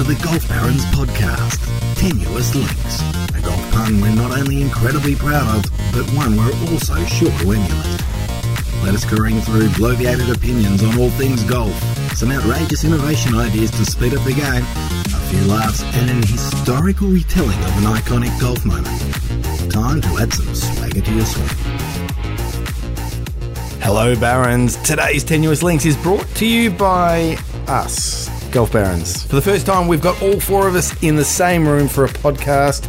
to the Golf Barons podcast, Tenuous Links, a golf pun we're not only incredibly proud of, but one we're also sure to emulate. Let us careen through bloviated opinions on all things golf, some outrageous innovation ideas to speed up the game, a few laughs, and an historical retelling of an iconic golf moment. Time to add some swagger to your swing. Hello, Barons. Today's Tenuous Links is brought to you by us, Golf Barons. For the first time, we've got all four of us in the same room for a podcast.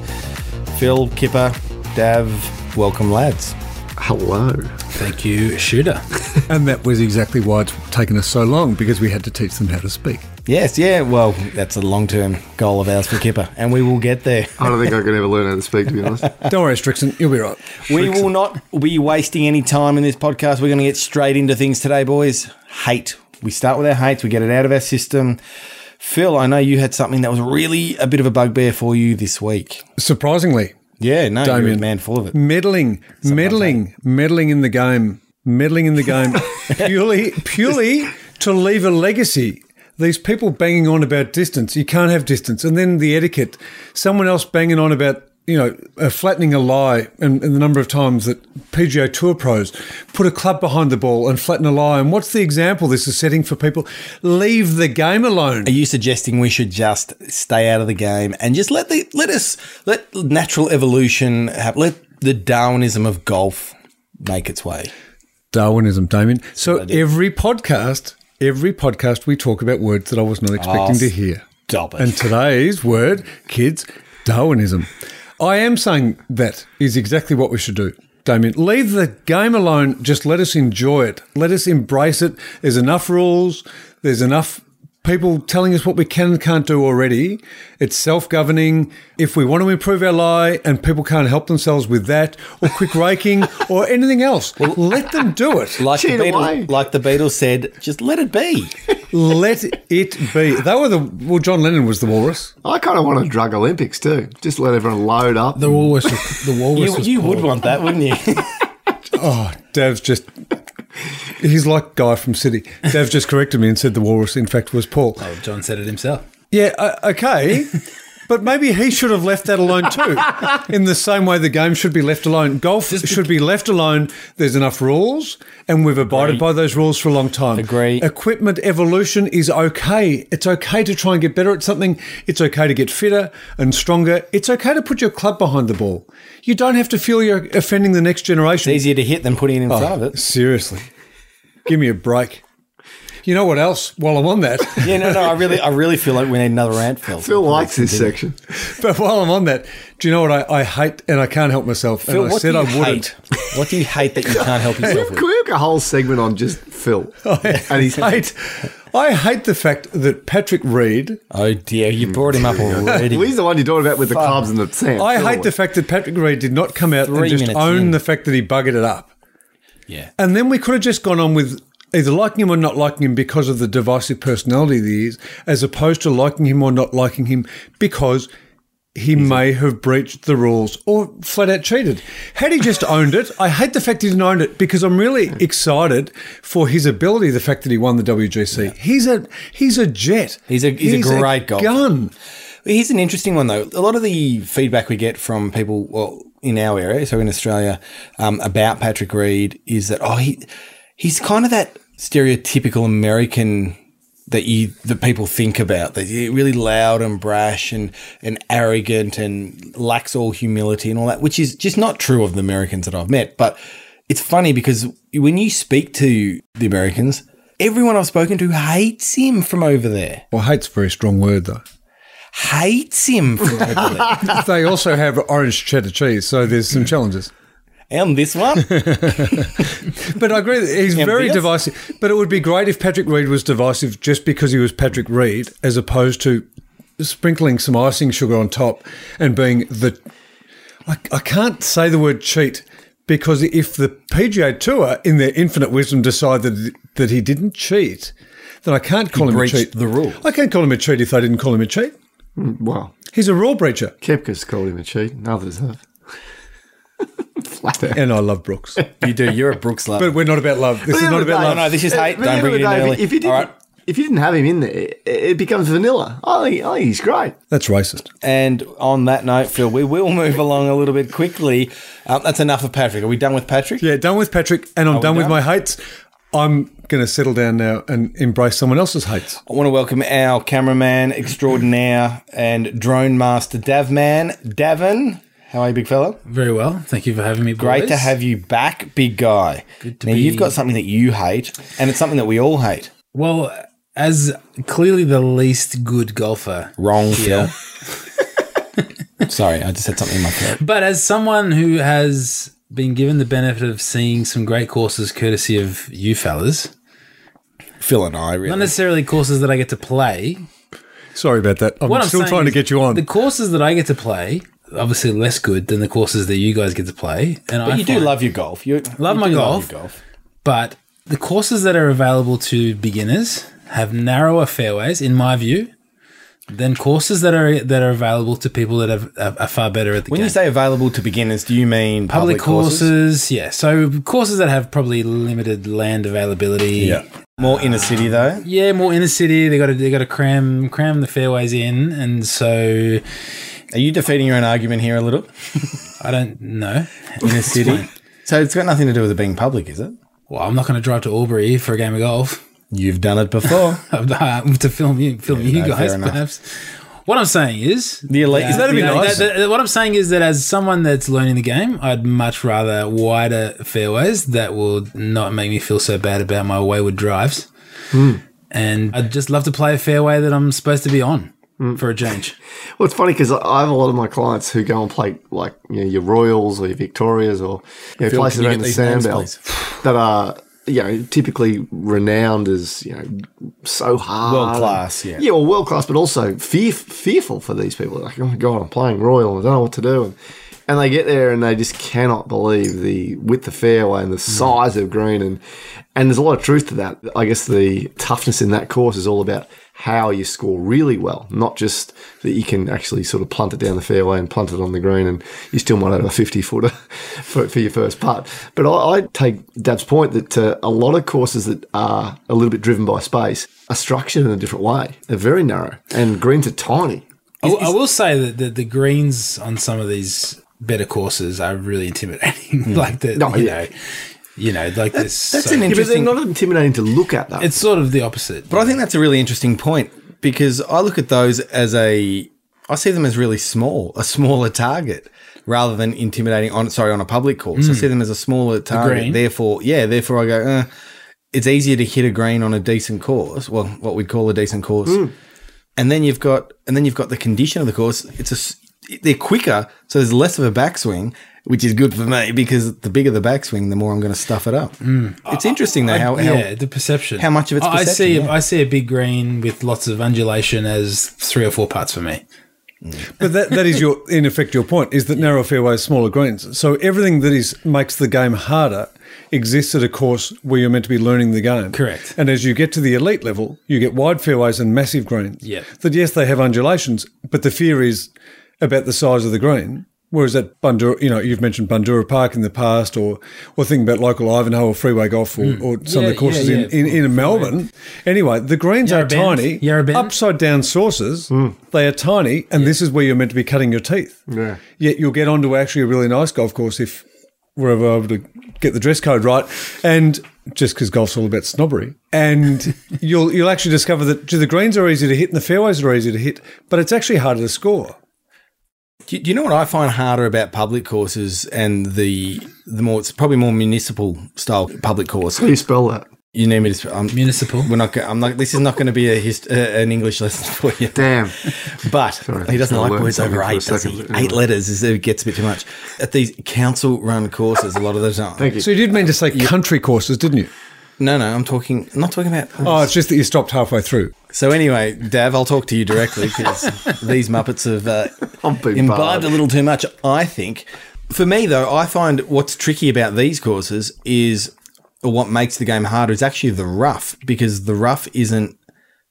Phil, Kipper, Dav, welcome, lads. Hello. Thank you, Shooter. And that was exactly why it's taken us so long because we had to teach them how to speak. Yes, yeah, well, that's a long term goal of ours for Kipper, and we will get there. I don't think I can ever learn how to speak, to be honest. Don't worry, Strixon, you'll be right. We will not be wasting any time in this podcast. We're going to get straight into things today, boys. Hate. We start with our hates, we get it out of our system. Phil, I know you had something that was really a bit of a bugbear for you this week. Surprisingly, Yeah, no, you're a man full of it. meddling, eh? meddling, meddling in the game, meddling in the game, purely, purely to leave a legacy. These people banging on about distance, you can't have distance, and then the etiquette. Someone else banging on about you know uh, flattening a lie, and, and the number of times that PGA Tour pros put a club behind the ball and flatten a lie. And what's the example this is setting for people? Leave the game alone. Are you suggesting we should just stay out of the game and just let the let us let natural evolution have let the Darwinism of golf make its way? Darwinism, Damien. So every podcast, every podcast, we talk about words that I was not expecting Oh, to hear. stop it. And today's word, kids, Darwinism. I am saying that is exactly what we should do. Damien, leave the game alone. Just let us enjoy it. Let us embrace it. There's enough rules. There's enough people telling us what we can and can't do already. It's self governing. If we want to improve our lie and people can't help themselves with that, or quick raking, or anything else, well, let them do it. Like the Cheat away. Beatles, like the Beatles said, just let it be. Let it be. They were the well. John Lennon was the walrus. I kind of want a drug Olympics too. Just let everyone load up. The walrus, was, the walrus You, was you would want that, wouldn't you? Oh, Dav's just. He's like Guy from City. Dav just corrected me and said the walrus, in fact, was Paul. Oh, John said it himself. Yeah, uh, okay. But maybe he should have left that alone too. In the same way the game should be left alone. Golf should be left alone. There's enough rules, and we've abided by those rules for a long time. Agree. Equipment evolution is okay. It's okay to try and get better at something. It's okay to get fitter and stronger. It's okay to put your club behind the ball. You don't have to feel you're offending the next generation. It's easier to hit than putting it in front of it. Seriously. Give me a break. You know what else? While I'm on that, Yeah, no, no. I really, I really feel like we need another rant, Phil. Phil likes this section. but while I'm on that, do you know what I, I hate and I can't help myself? Phil, and I what said do you I wouldn't. What do you hate that you can't help yourself Can with? we make a whole segment on just Phil? and he's hate. I hate the fact that Patrick Reed. Oh dear, you brought him up already. Well, he's the one you're talking about with the clubs and the sand. I Phil hate was. the fact that Patrick Reed did not come out Three and just minutes own in. the fact that he buggered it up. Yeah. And then we could have just gone on with either liking him or not liking him because of the divisive personality that he is, as opposed to liking him or not liking him because he may have breached the rules or flat out cheated. Had he just owned it, I hate the fact he didn't own it because I'm really excited for his ability, the fact that he won the WGC. He's a he's a jet. He's a- he's a great golfer. gun. Here's an interesting one though. A lot of the feedback we get from people, well, in our area, so in Australia, um, about Patrick Reed is that oh he he's kind of that stereotypical American that you that people think about that really loud and brash and and arrogant and lacks all humility and all that, which is just not true of the Americans that I've met. But it's funny because when you speak to the Americans, everyone I've spoken to hates him from over there. Well, hate's a very strong word though. Hates him over they also have orange cheddar cheese, so there's some challenges. And this one, But I agree, that he's Yeah, very yes. divisive. But it would be great if Patrick Reed was divisive just because he was Patrick Reed, as opposed to sprinkling some icing sugar on top and being the. I, I can't say the word cheat because if the PGA Tour, in their infinite wisdom, decide that, that he didn't cheat, then I can't call him a cheat. the rules. I can't call him a cheat if they didn't call him a cheat. Well, He's a rule breacher. Koepka's called him a cheat, and others have. Flat out. And I love Brooks. you do. You're a Brooks lover. But we're not about love. This is not about the no, love. no, this is hate. Don't end bring it the in day, early. if you didn't, right. if you didn't have him in there, it- it becomes vanilla. I think, I think he's great. That's racist. And on that note, Phil, we will move along a little bit quickly. Um, that's enough of Patrick. Are we done with Patrick? Yeah, done with Patrick, and I'm we done with my hates. I'm going to settle down now and embrace someone else's hates. I want to welcome our cameraman extraordinaire and drone master, Davman. Davin, how are you, big fella? Very well. Thank you for having me. Great boys. to have you back, big guy. Good to now, be- you've got something that you hate, and it's something that we all hate. Well, as clearly the least good golfer, Wrong, here, Phil. Sorry, I just said something in my throat. but as someone who has been given the benefit of seeing some great courses courtesy of you fellas, Phil and I, really. not necessarily courses that I get to play. Sorry about that. I'm What I'm still saying trying to is get you on. The courses that I get to play, obviously less good than the courses that you guys get to play. And but I you do find- love your golf. You Love you my do golf. your golf. But the courses that are available to beginners have narrower fairways, in my view, than courses that are that are available to people that have, are, are far better at the When game. you say available to beginners, do you mean public, public, courses, yeah. So courses that have probably limited land availability. Yeah. More inner city though. Yeah, more inner city. They got to they got to cram cram the fairways in, and so Are you defeating your own argument here a little? I don't know. Inner city. So it's got nothing to do with it being public, is it? Well, I'm not going to drive to Albury for a game of golf. You've done it before. to film you, film you no, guys, perhaps. What I'm saying is, The elite. that- That'd be that- nice. that- that- what I'm saying is that as someone that's learning the game, I'd much rather wider fairways that will not make me feel so bad about my wayward drives. Hmm. And I'd just love to play a fairway that I'm supposed to be on Hmm. for a change. Well, it's funny because I have a lot of my clients who go and play like you know, your Royals or your Victorias or you know, Phil, places around the Sandbelt that are you know typically renowned as you know so hard, World class, yeah. yeah, well, world class, but also fear, fearful for these people. Like, oh my god, I'm playing Royal, I don't know what to do, and, and they get there and they just cannot believe the width of fairway and the mm. size of green, and and there's a lot of truth to that. I guess the toughness in that course is all about how you score really well, not just that you can actually sort of punt it down the fairway and punt it on the green, and you still might have a 50 footer for, for your first putt. But I, I take Dav's point that uh, a lot of courses that are a little bit driven by space are structured in a different way. They're very narrow, and greens are tiny. I, I will say that the, the greens on some of these better courses are really intimidating. like the, No, you yeah. know, you know, like this. that's so- an Yeah, but they're interesting. not intimidating to look at, though. It's sort of the opposite. But I think that's a really interesting point because I look at those as a, I see them as really small, a smaller target rather than intimidating on, sorry, on a public course. I see them as a smaller target. Therefore, yeah, therefore I go, uh, it's easier to hit a green on a decent course. Well, what we'd call a decent course. And then you've got, and then you've got the condition of the course. It's a, they're quicker. So there's less of a backswing, which is good for me because the bigger the backswing, the more I'm going to stuff it up. Mm. It's interesting though how, how yeah, the perception. how much of it's I- I see. yeah. I see a big green with lots of undulation as three or four putts for me. Mm. But that, that is your, in effect, your point is that narrow fairways, smaller greens. So everything that is makes the game harder exists at a course where you're meant to be learning the game. Correct. And as you get to the elite level, you get wide fairways and massive greens. Yep. That yes, they have undulations, but the fear is about the size of the green. Whereas at Bundoora, you know, you've mentioned Bundoora Park in the past, or or think about local Ivanhoe or Freeway Golf, or, hmm. or some Yeah, of the courses yeah, in, yeah. in, in Melbourne. Anyway, the greens Yarra are Bend. tiny, Yarra upside down sources. Hmm. They are tiny, and this is where you're meant to be cutting your teeth. Yeah. Yet you'll get onto actually a really nice golf course if we're ever able to get the dress code right, and just because golf's all about snobbery, and you'll you'll actually discover that gee, the greens are easy to hit and the fairways are easy to hit, but it's actually harder to score. Do you, do you know what I find harder about public courses and the the more it's probably more municipal style public course? How do you spell that? You need me to? sp- I'm, Municipal. we're not. go- I'm not. This is not going to be a hist- uh, an English lesson for you. Damn. But Sorry, he doesn't like words over eight, does he? Eight letters is it gets a bit too much. At these council-run courses, a lot of the time. Thank you. So you did mean to say country courses, didn't you? No, no, I'm talking. I'm not talking about. Oh, it's just that you stopped halfway through. So anyway, Dav, I'll talk to you directly because these Muppets have uh, imbibed a little too much. I think. For me, though, I find what's tricky about these courses is, or what makes the game harder is actually the rough because the rough isn't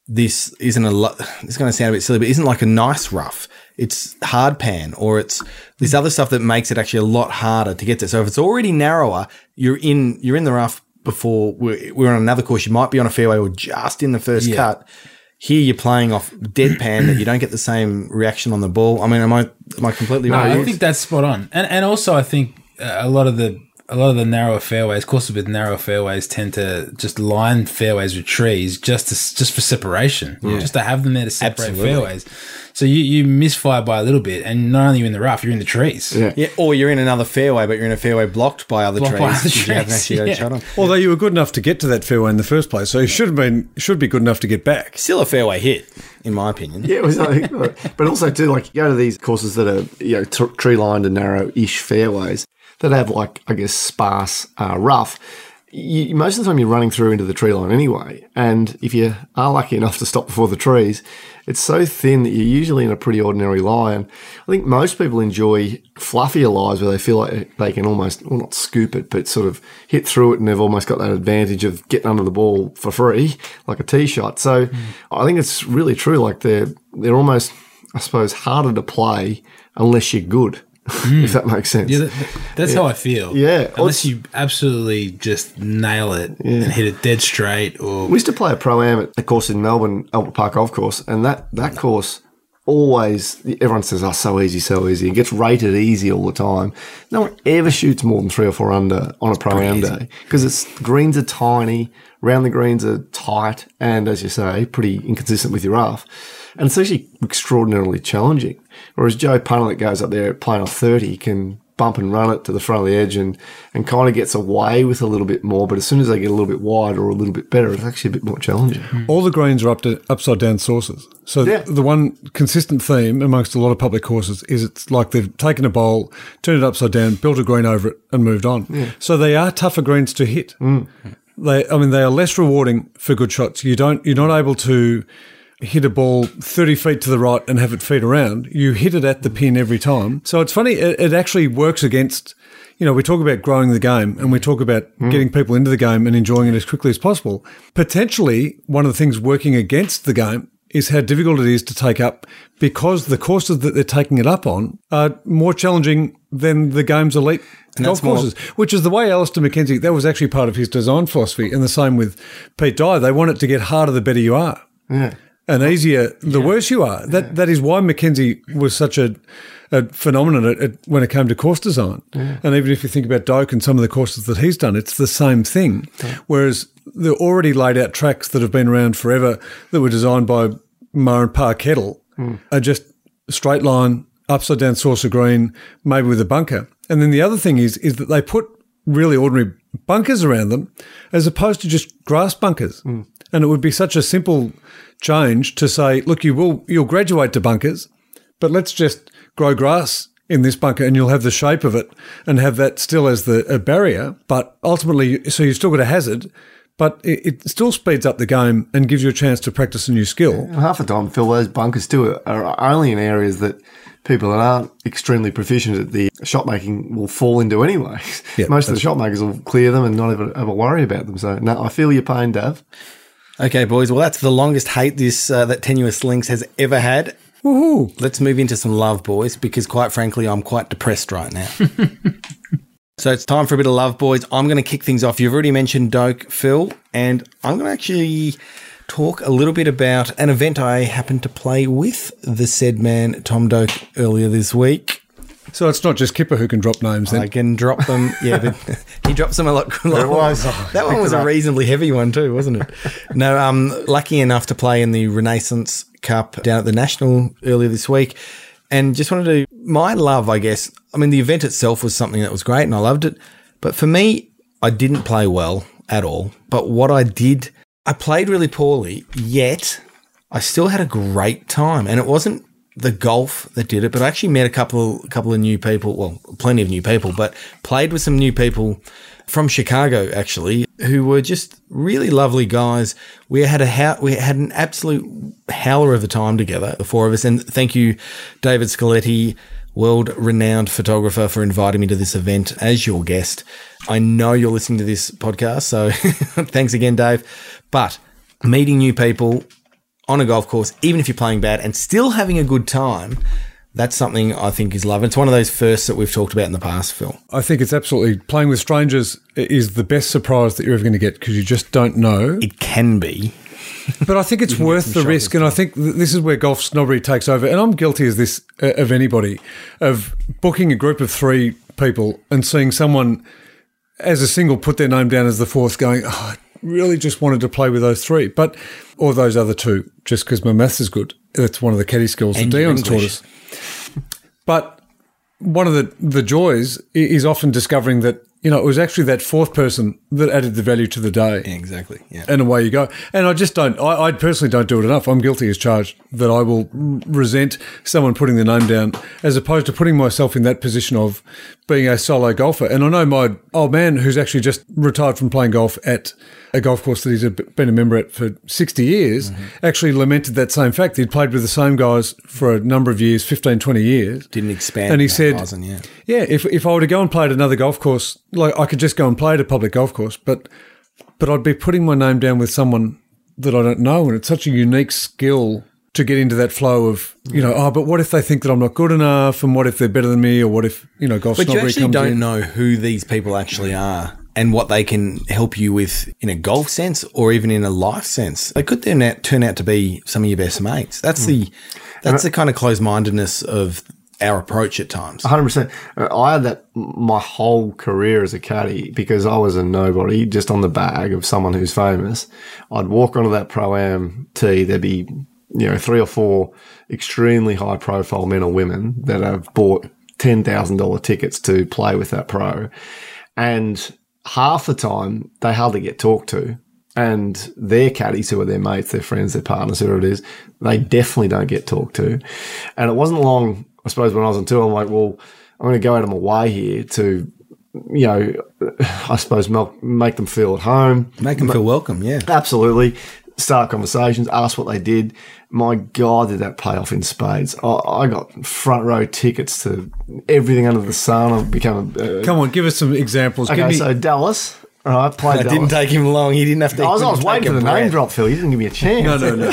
this isn't a lo- it's going to sound a bit silly, but isn't like a nice rough. It's hard pan or it's this other stuff that makes it actually a lot harder to get to. So if it's already narrower, you're in you're in the rough before we're, we're on another course, you might be on a fairway or just in the first Yeah. cut. Here you're playing off deadpan that you don't get the same reaction on the ball. I mean, am I am I completely No, wrong? I think that's spot on, and and also I think a lot of the a lot of the narrower fairways, courses with narrower fairways, tend to just line fairways with trees just to just for separation, just to have them there to separate Absolutely. fairways. So you you misfire by a little bit, and not only are you in the rough, you're in the trees. Yeah. yeah, or you're in another fairway, but you're in a fairway blocked by other Blocked trees. by other because you haven't actually yeah. shot on. Although you were good enough to get to that fairway in the first place, so you should have been should be good enough to get back. Still a fairway hit, in my opinion. Yeah, it was like, but also too, like you go to these courses that are you know t- tree lined and narrow-ish fairways that have like I guess sparse uh, rough. You, most of the time, you're running through into the tree line anyway, and if you are lucky enough to stop before the trees, it's so thin that you're usually in a pretty ordinary lie. And I think most people enjoy fluffier lies where they feel like they can almost, well, not scoop it, but sort of hit through it, and they've almost got that advantage of getting under the ball for free, like a tee shot. So I think it's really true. Like they're they're almost, I suppose, harder to play unless you're good, Hmm. if that makes sense. Yeah, that, that- that's how I feel. Yeah. unless you absolutely just nail it and hit it dead straight, or We used to play a pro am at a course in Melbourne, Albert Park Golf Course, and that that course always everyone says, "Oh, so easy, so easy." It gets rated easy all the time. No one ever shoots more than three or four under on a pro am day because it's greens are tiny, round the greens are tight, and as you say, pretty inconsistent with your rough. And it's actually extraordinarily challenging. Whereas Joe Punter that goes up there playing off thirty can bump and run it to the front of the edge and, and kind of gets away with a little bit more. But as soon as they get a little bit wider or a little bit better, it's actually a bit more challenging. Hmm. All the greens are up to upside down sources. So Yeah. the one consistent theme amongst a lot of public courses is it's like they've taken a bowl, turned it upside down, built a green over it, and moved on. So they are tougher greens to hit. Hmm. They, I mean, they are less rewarding for good shots. You don't, you're not able to hit a ball 30 feet to the right and have it feed around. You hit it at the pin every time. So it's funny, it, it actually works against, you know, we talk about growing the game and we talk about hmm. getting people into the game and enjoying it as quickly as possible. Potentially, one of the things working against the game is how difficult it is to take up because the courses that they're taking it up on are more challenging than the game's elite golf that's more- courses, which is the way Alister MacKenzie, that was actually part of his design philosophy. And the same with Pete Dye. They want it to get harder the better you are. Yeah. And easier the worse you are. That That is why MacKenzie was such a, a phenomenon at, at, when it came to course design. And even if you think about Doak and some of the courses that he's done, it's the same thing. Whereas the already laid out tracks that have been around forever that were designed by Ma and Pa Kettle hmm. are just straight line, upside down saucer green, maybe with a bunker. And then the other thing is is that they put really ordinary bunkers around them as opposed to just grass bunkers. Hmm. And it would be such a simple change to say, look, you will you'll graduate to bunkers, but let's just grow grass in this bunker and you'll have the shape of it and have that still as the a barrier. But ultimately, so you've still got a hazard, but it, it still speeds up the game and gives you a chance to practice a new skill. Half the time, Phil, those bunkers too are only in areas that people that aren't extremely proficient at the shot making will fall into anyway. Yeah, Most of the shot makers will clear them and not ever, ever worry about them. So, no, I feel your pain, Dav. Okay, boys. Well, that's the longest hate this uh, that tenuous links has ever had. Woohoo! Let's move into some love, boys, because quite frankly, I'm quite depressed right now. so it's time for a bit of love, boys. I'm going to kick things off. You've already mentioned Doak, Phil, and I'm going to actually talk a little bit about an event I happened to play with the said man, Tom Doak, earlier this week. So it's not just Kipper who can drop names then. I can drop them. Yeah, he drops them a lot. lot was. That one was a reasonably heavy one too, wasn't it? No, um, lucky enough to play in the Renaissance Cup down at the National earlier this week, and just wanted to my love, I guess. I mean, the event itself was something that was great, and I loved it. But for me, I didn't play well at all. But what I did, I played really poorly. Yet, I still had a great time, and it wasn't the golf that did it, but I actually met a couple couple of new people, well, plenty of new people, but played with some new people from Chicago actually, who were just really lovely guys. We had a how we had an absolute howler of a time together, the four of us, and thank you, David Scaletti, world renowned photographer, for inviting me to this event as your guest. I know you're listening to this podcast, so thanks again, Dave. But meeting new people on a golf course, even if you're playing bad and still having a good time, That's something I think is love. It's one of those firsts that we've talked about in the past, Phil. I think it's absolutely playing with strangers is the best surprise that you're ever going to get because you just don't know. It can be. But I think it's worth the risk, and I think th- this is where golf snobbery takes over. And I'm guilty as this uh, of anybody of booking a group of three people and seeing someone as a single put their name down as the fourth, going, oh, really just wanted to play with those three, but or those other two, just because my maths is good. That's one of the caddy skills And that Dion's taught us. But one of the, the joys is often discovering that, you know, it was actually that fourth person that added the value to the day Yeah, exactly. Yeah. and away you go. And I just don't. I, I personally don't do it enough. I'm guilty as charged that I will resent someone putting their name down, as opposed to putting myself in that position of being a solo golfer. And I know my old man, who's actually just retired from playing golf at a golf course that he's been a member at for 60 years, mm-hmm. actually lamented that same fact. He'd played with the same guys for a number of years, 15, 20 years. Didn't expand And he said, yeah. yeah, if, if I were to go and play at another golf course, like I could just go and play at a public golf course, but but I'd be putting my name down with someone that I don't know, and it's such a unique skill to get into that flow of you know, oh, but what if they think that I'm not good enough, and what if they're better than me, or what if you know, golf But you actually don't in. know who these people actually are and what they can help you with in a golf sense or even in a life sense. They could turn out, turn out to be some of your best mates. That's the that's the kind of closed mindedness of our approach at times. hundred percent. Uh, I had that my whole career as a caddy because I was a nobody, just on the bag of someone who's famous. I'd walk onto that pro am tee. There'd be you know three or four extremely high profile men or women that have bought ten thousand dollar tickets to play with that pro, and half the time they hardly get talked to. And their caddies, who are their mates, their friends, their partners, whoever it is, they definitely don't get talked to. And it wasn't long, I suppose, when I was on tour, I'm like, well, I'm going to go out of my way here to, you know, I suppose make, make them feel at home. Make them feel welcome, yeah. Absolutely. Start conversations, ask what they did. My God, did that pay off in spades. I, I got front row tickets to everything under the sun. I've become a. Uh, Come on, give us some examples. okay, give me, so Dallas. All right, played It Dallas. didn't take him long. He didn't have to. I was, I was waiting for the breath. name drop, Phil. You didn't give me a chance. no, no, no.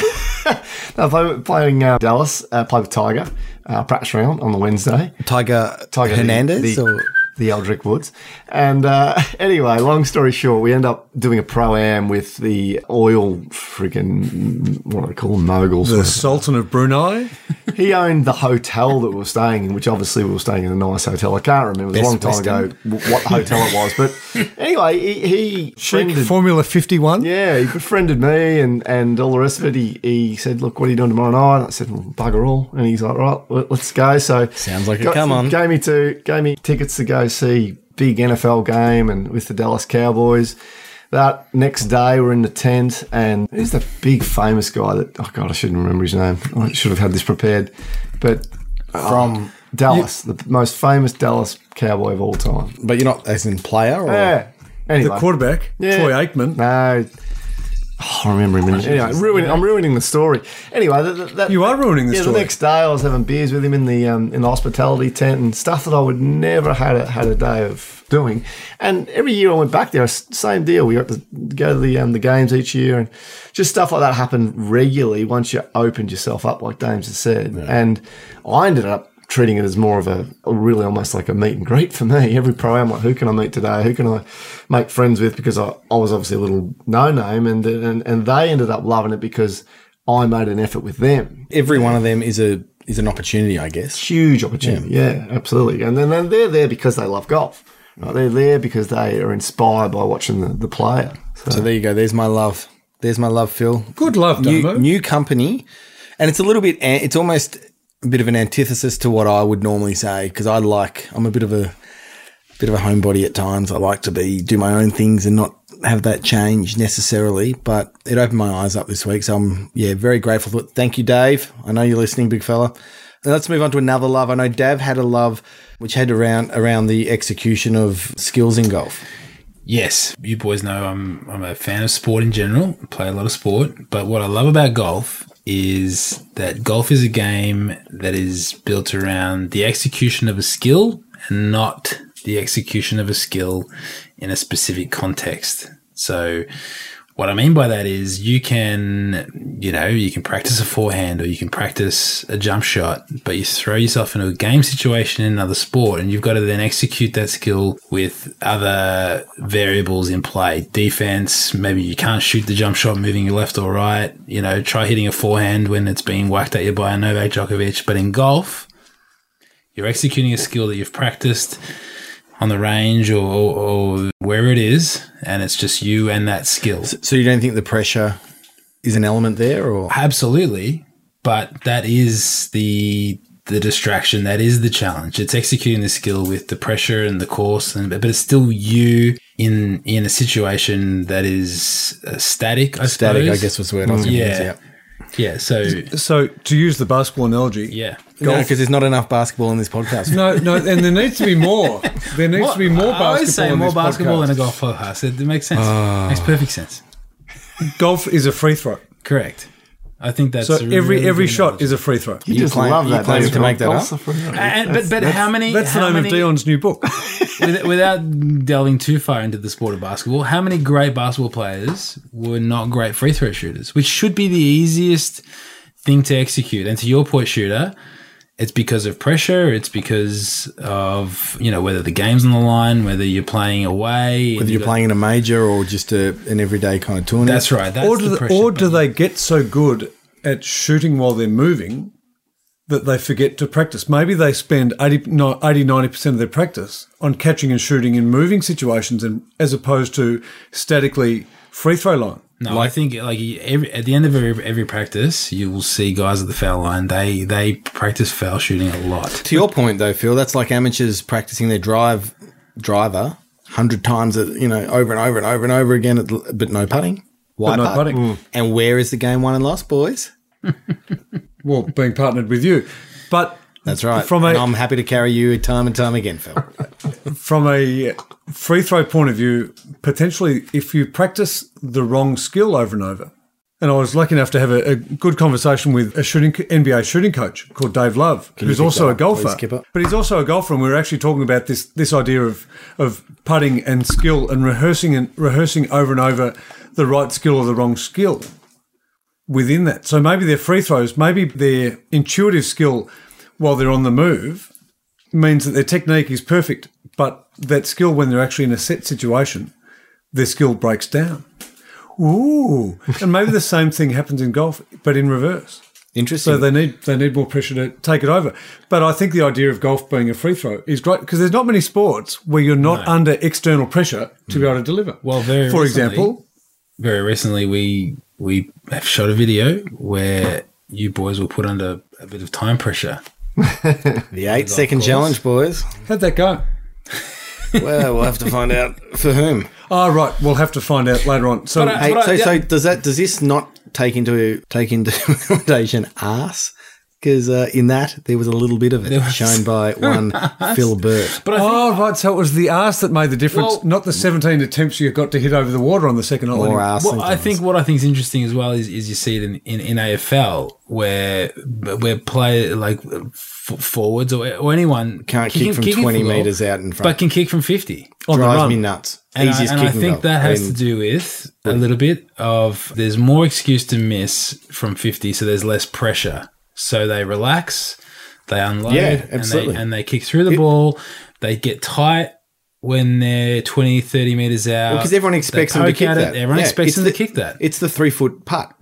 I played playing uh, Dallas. Uh, played with Tiger, uh, practice round on the Wednesday. Tiger, Tiger the- Hernandez the, or the Eldrick Woods. And uh, anyway, long story short, we end up doing a pro am with the oil freaking what do I call them, moguls. the Sultan of Brunei. he owned the hotel that we were staying in, which obviously we were staying in a nice hotel. I can't remember. It was a long Best time ago what hotel it was, but anyway, he, he friended- Formula 51. yeah, he befriended me and, and all the rest of it. He, he said, Look, what are you doing tomorrow night? I said, well, Bugger all. And he's like, Right, let- let's go. So, Sounds like a come on. Gave me, to, gave me tickets to go see big NFL game and with the Dallas Cowboys. That next day, we're in the tent, and who's the big famous guy that, oh God, I shouldn't remember his name. I should have had this prepared. But from. Oh, Dallas, the most famous Dallas Cowboy of all time. But you're not as in player, or Yeah. Anyway. The quarterback, Yeah. Troy Aikman. No. Oh, I remember him. Anyway, ruining, I'm ruining the story. Anyway, that, that, that- You are ruining the yeah, story. the next day I was having beers with him in the um, in the hospitality tent and stuff that I would never had a, had a day of doing. And every year I went back there, same deal. We got to go to the um, the games each year, and just stuff like that happened regularly once you opened yourself up, like Dames has said. And I ended up treating it as more of a, a really almost like a meet and greet for me. Every pro I'm like, who can I meet today? Who can I make friends with? Because I, I was obviously a little no name, and, and and they ended up loving it because I made an effort with them. every one of them is a is an opportunity, I guess. Huge opportunity, yeah, absolutely. And then then they're there because they love golf. Right? They're there because they are inspired by watching the, the player. So, So there you go. There's my love. There's my love, Phil. Good love, New, new company, and it's a little bit. It's almost a bit of an antithesis to what I would normally say because I like. I'm a bit of a bit of a homebody at times. I like to be do my own things and not have that change necessarily. But it opened my eyes up this week, so I'm yeah very grateful. Thank you, Dave. I know you're listening, big fella. And let's move on to another love. I know Dav had a love which had around around the execution of skills in golf. Yes, you boys know I'm I'm a fan of sport in general. Play a lot of sport, but what I love about golf is that golf is a game that is built around the execution of a skill and not the execution of a skill in a specific context. So What I mean by that is you can, you know, you can practice a forehand or you can practice a jump shot, but you throw yourself into a game situation in another sport and you've got to then execute that skill with other variables in play. Defense, maybe you can't shoot the jump shot moving your left or right. You know, try hitting a forehand when it's being whacked at you by a Novak Djokovic. But in golf, you're executing a skill that you've practiced on the range or, or wherever it is, and it's just you and that skill. So you don't think the pressure is an element there, or Absolutely, but that is the the distraction. That is the challenge. It's executing the skill with the pressure and the course, and but it's still you in in a situation that is uh, static. I static? I guess was the word I was going to Yeah. use. Yeah. Yeah, so So to use the basketball analogy, yeah. Yeah, because there's not enough basketball in this podcast. no, no, and there needs to be more. There needs to be more I always basketball. say in more this basketball podcast. than a golf podcast. It, it makes sense. makes ah. perfect sense. Golf is a free throw. Correct. I think that's So a really every every shot analogy. is a free throw. You, You just claim- love that. claim to make that up? a free throw. And, but but how many? That's the name many, of Dion's new book. with- without delving too far into the sport of basketball, how many great basketball players were not great free throw shooters, which should be the easiest thing to execute? And to your point, shooter, it's because of pressure. It's because of you know whether the game's on the line, whether you're playing away, Whether you you're got- playing in a major or just a, an everyday kind of tournament. That's right. That's or do, the the, pressure or do they get so good at shooting while they're moving that they forget to practice? Maybe they spend 80, 80 90 percent of their practice on catching and shooting in moving situations and as opposed to statically free throw line. No, I think like every, at the end of every, every practice, you will see guys at the foul line. They they practice foul shooting a lot. To your point, though, Phil, that's like amateurs practicing their drive driver hundred times, uh, you know, over and over and over and over again, at the- but no putting. Why no putt? putting. And where is the game won and lost, boys? Well, being partnered with you. But That's right. From a- and I'm happy to carry you time and time again, Phil. from a free throw point of view, potentially if you practice the wrong skill over and over. And I was lucky enough to have a, a good conversation with a shooting NBA shooting coach called Dave Love, who's also a golfer. please, But he's also a golfer, and we were actually talking about this this idea of of putting and skill and rehearsing and rehearsing over and over the right skill or the wrong skill within that. So maybe their free throws, maybe their intuitive skill while they're on the move means that their technique is perfect, but that skill when they're actually in a set situation, their skill breaks down. Ooh, and maybe the same thing happens in golf, but in reverse. Interesting. So they need they need more pressure to take it over. But I think the idea of golf being a free throw is great because there's not many sports where you're not under external pressure to be mm. able to deliver. Well, very for recently- example, very recently we we have shot a video where you boys were put under a bit of time pressure. the eight second challenge, boys. how'd that go? Well, we'll have to find out for whom. Oh, right. We'll have to find out later on. So, But I- Hey, But uh, so, yeah. so does that does this not take into take into accommodation ass? Because uh, in that there was a little bit of it was- shown by one Phil Burt. But I think, oh, right. So it was the arse that made the difference, Well- not the 17 attempts you got to hit over the water on the second hole. Or anyway. ass. well, I think what I think is interesting as well is, is you see it in, in, in AFL where where play like f- forwards or, or anyone can't kicking- kick from kicking twenty meters out in front. but can kick from fifty. On the drives run. me nuts. And, I, Easiest and I think goal. that has I mean, to do with a little bit of there's more excuse to miss from 50, so there's less pressure. So they relax, they unload, Yeah, and, absolutely. they, and they kick through the ball. They get tight when they're 20, 30 meters out. because everyone expects them to kick that. It. Everyone Yeah, expects them the- to kick that. It's the three foot putt.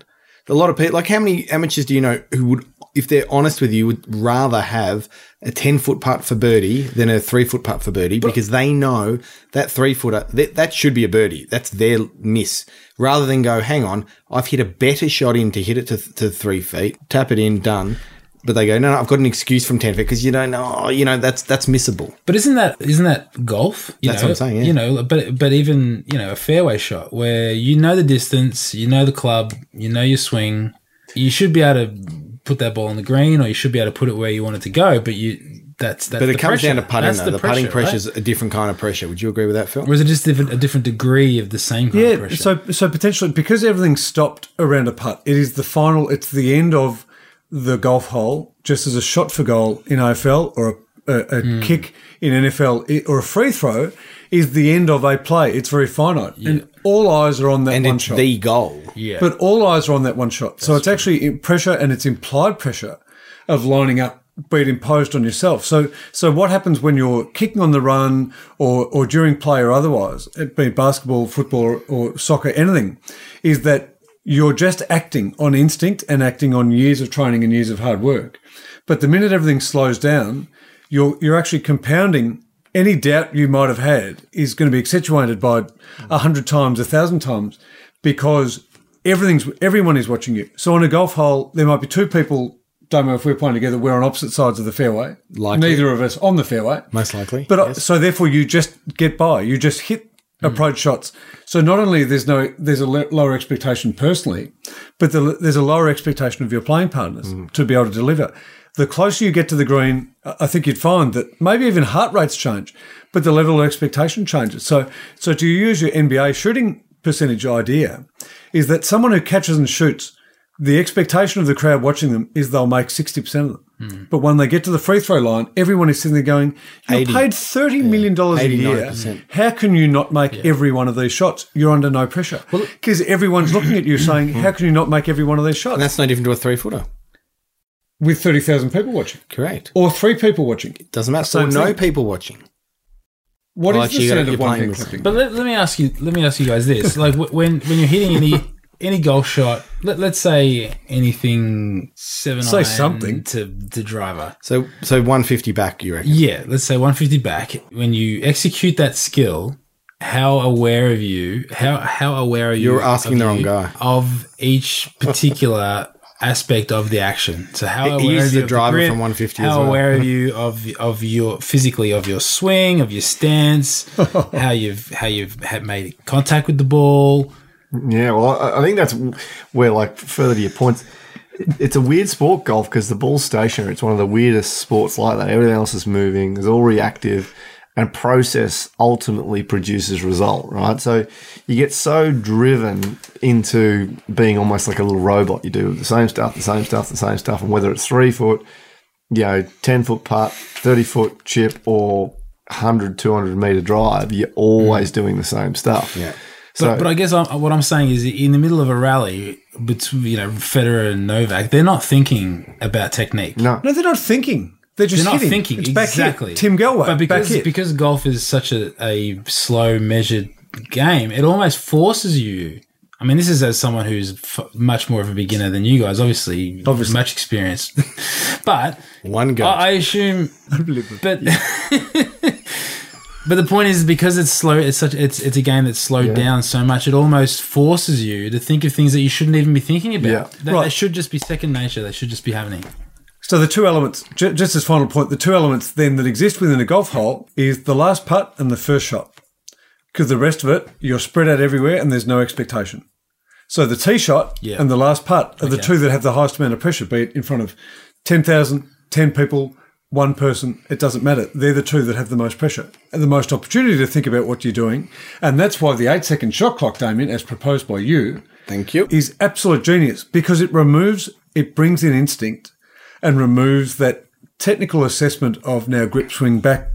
A lot of people, like how many amateurs do you know who would, if they're honest with you, would rather have a ten foot putt for birdie than a three foot putt for birdie because they know that three footer that, that should be a birdie. That's their miss. Rather than go, hang on, I've hit a better shot in to hit it to, to three feet, tap it in, done. But they go, no, no, I've got an excuse from ten feet because you don't know, oh, you know, that's that's missable. But isn't that isn't that golf? You That's know, what I'm saying, yeah. You know, but but even you know a fairway shot where you know the distance, you know the club, you know your swing, you should be able to put that ball on the green, or you should be able to put it where you want it to go. But you that's that's But it the comes pressure. down to putting That's though. The, putting pressure, pressure is a different kind of pressure. Would you agree with that, Phil? Or is it just different, a different degree of the same kind of Yeah, pressure? so so potentially because everything's stopped around a putt, it is the final. It's the end of the golf hole, just as a shot for goal in AFL or a, a, a Hmm. kick in NFL or a free throw is the end of a play. It's very finite, and all eyes are on that and one it's shot. the goal. Yeah. But all eyes are on that one shot. so it's actually in pressure and it's implied pressure of lining up, be it imposed on yourself. So so what happens when you're kicking on the run or, or during play or otherwise, it be basketball, football or, or soccer, anything, is that you're just acting on instinct and acting on years of training and years of hard work. But the minute everything slows down, you're you're actually compounding any doubt you might have had is going to be accentuated by a hundred times, a thousand times, because everything's everyone is watching you. So on a golf hole, there might be two people. Don't know if we're playing together. We're on opposite sides of the fairway. Likely. Neither of us on the fairway. Most likely. But uh, so therefore, you just get by. You just hit approach shots. So not only there's no there's a lower expectation personally, but the, there's a lower expectation of your playing partners to be able to deliver. The closer you get to the green, I think you'd find that maybe even heart rates change, but the level of expectation changes. So so to use your NBA shooting percentage idea, is that someone who catches and shoots. The expectation of the crowd watching them is they'll make 60% of them. Hmm. But when they get to the free throw line, everyone is sitting there going, You're 80. paid $30 million a year. 90%. How can you not make every one of these shots? You're under no pressure. Because everyone's looking at you saying, hmm. How can you not make every one of these shots? and that's no different to a three footer. With 30,000 people watching, Correct. or three people watching. It Doesn't matter. Same or no thing. people watching. What is Well, the actually, sound of one playing hand with- clapping? But let, let me ask you. Let me ask you guys this: like when when you're hitting any any golf shot, let, let's say anything seven Say iron something. to the driver. So so 150 back, you reckon? Yeah, let's say 150 back. When you execute that skill, how aware of you? How how aware are you? You're asking of the wrong guy. of each particular. Aspect of the action so how He aware are the driver from 150 how well. aware are you of of your physically of your swing of your stance how you've how you've had made contact with the ball Yeah, well, I, I think that's where, like, further to your points, it's a weird sport, golf, because the ball's stationary. It's one of the weirdest sports like that. Everything else is moving, it's all reactive, and process ultimately produces result, right? So you get so driven into being almost like a little robot. You do the same stuff, the same stuff, the same stuff, and whether it's three foot, you know, 10 foot putt, 30 foot chip, or 100, 200 meter drive, you're always mm. doing the same stuff. Yeah. So, but, but I guess I'm, what I'm saying is, in the middle of a rally between you know Federer and Novak, they're not thinking about technique. no. No, they're not thinking. They're just They're not hitting. thinking It's exactly. Tim Gallwey, but because because golf is such a, a slow, measured game, it almost forces you. I mean, this is as someone who's f- much more of a beginner than you guys, obviously, Obviously. much experience. but One go. I, I assume, but but the point is because it's slow. It's such it's it's a game that's slowed down so much. It almost forces you to think of things that you shouldn't even be thinking about. Yeah. That, Right. that should just be second nature. They should just be happening. So the two elements, ju- just as final point, the two elements then that exist within a golf hole is the last putt and the first shot. Because the rest of it, you're spread out everywhere and there's no expectation. So the tee shot Yeah. and the last putt are the two that have the highest amount of pressure, be it in front of 10,000, 10 people, one person, it doesn't matter. They're the two that have the most pressure and the most opportunity to think about what you're doing. And that's why the eight second shot clock, Damien, as proposed by you, Thank you. is absolute genius because it removes, it brings in instinct and removes that technical assessment of now grip swing back,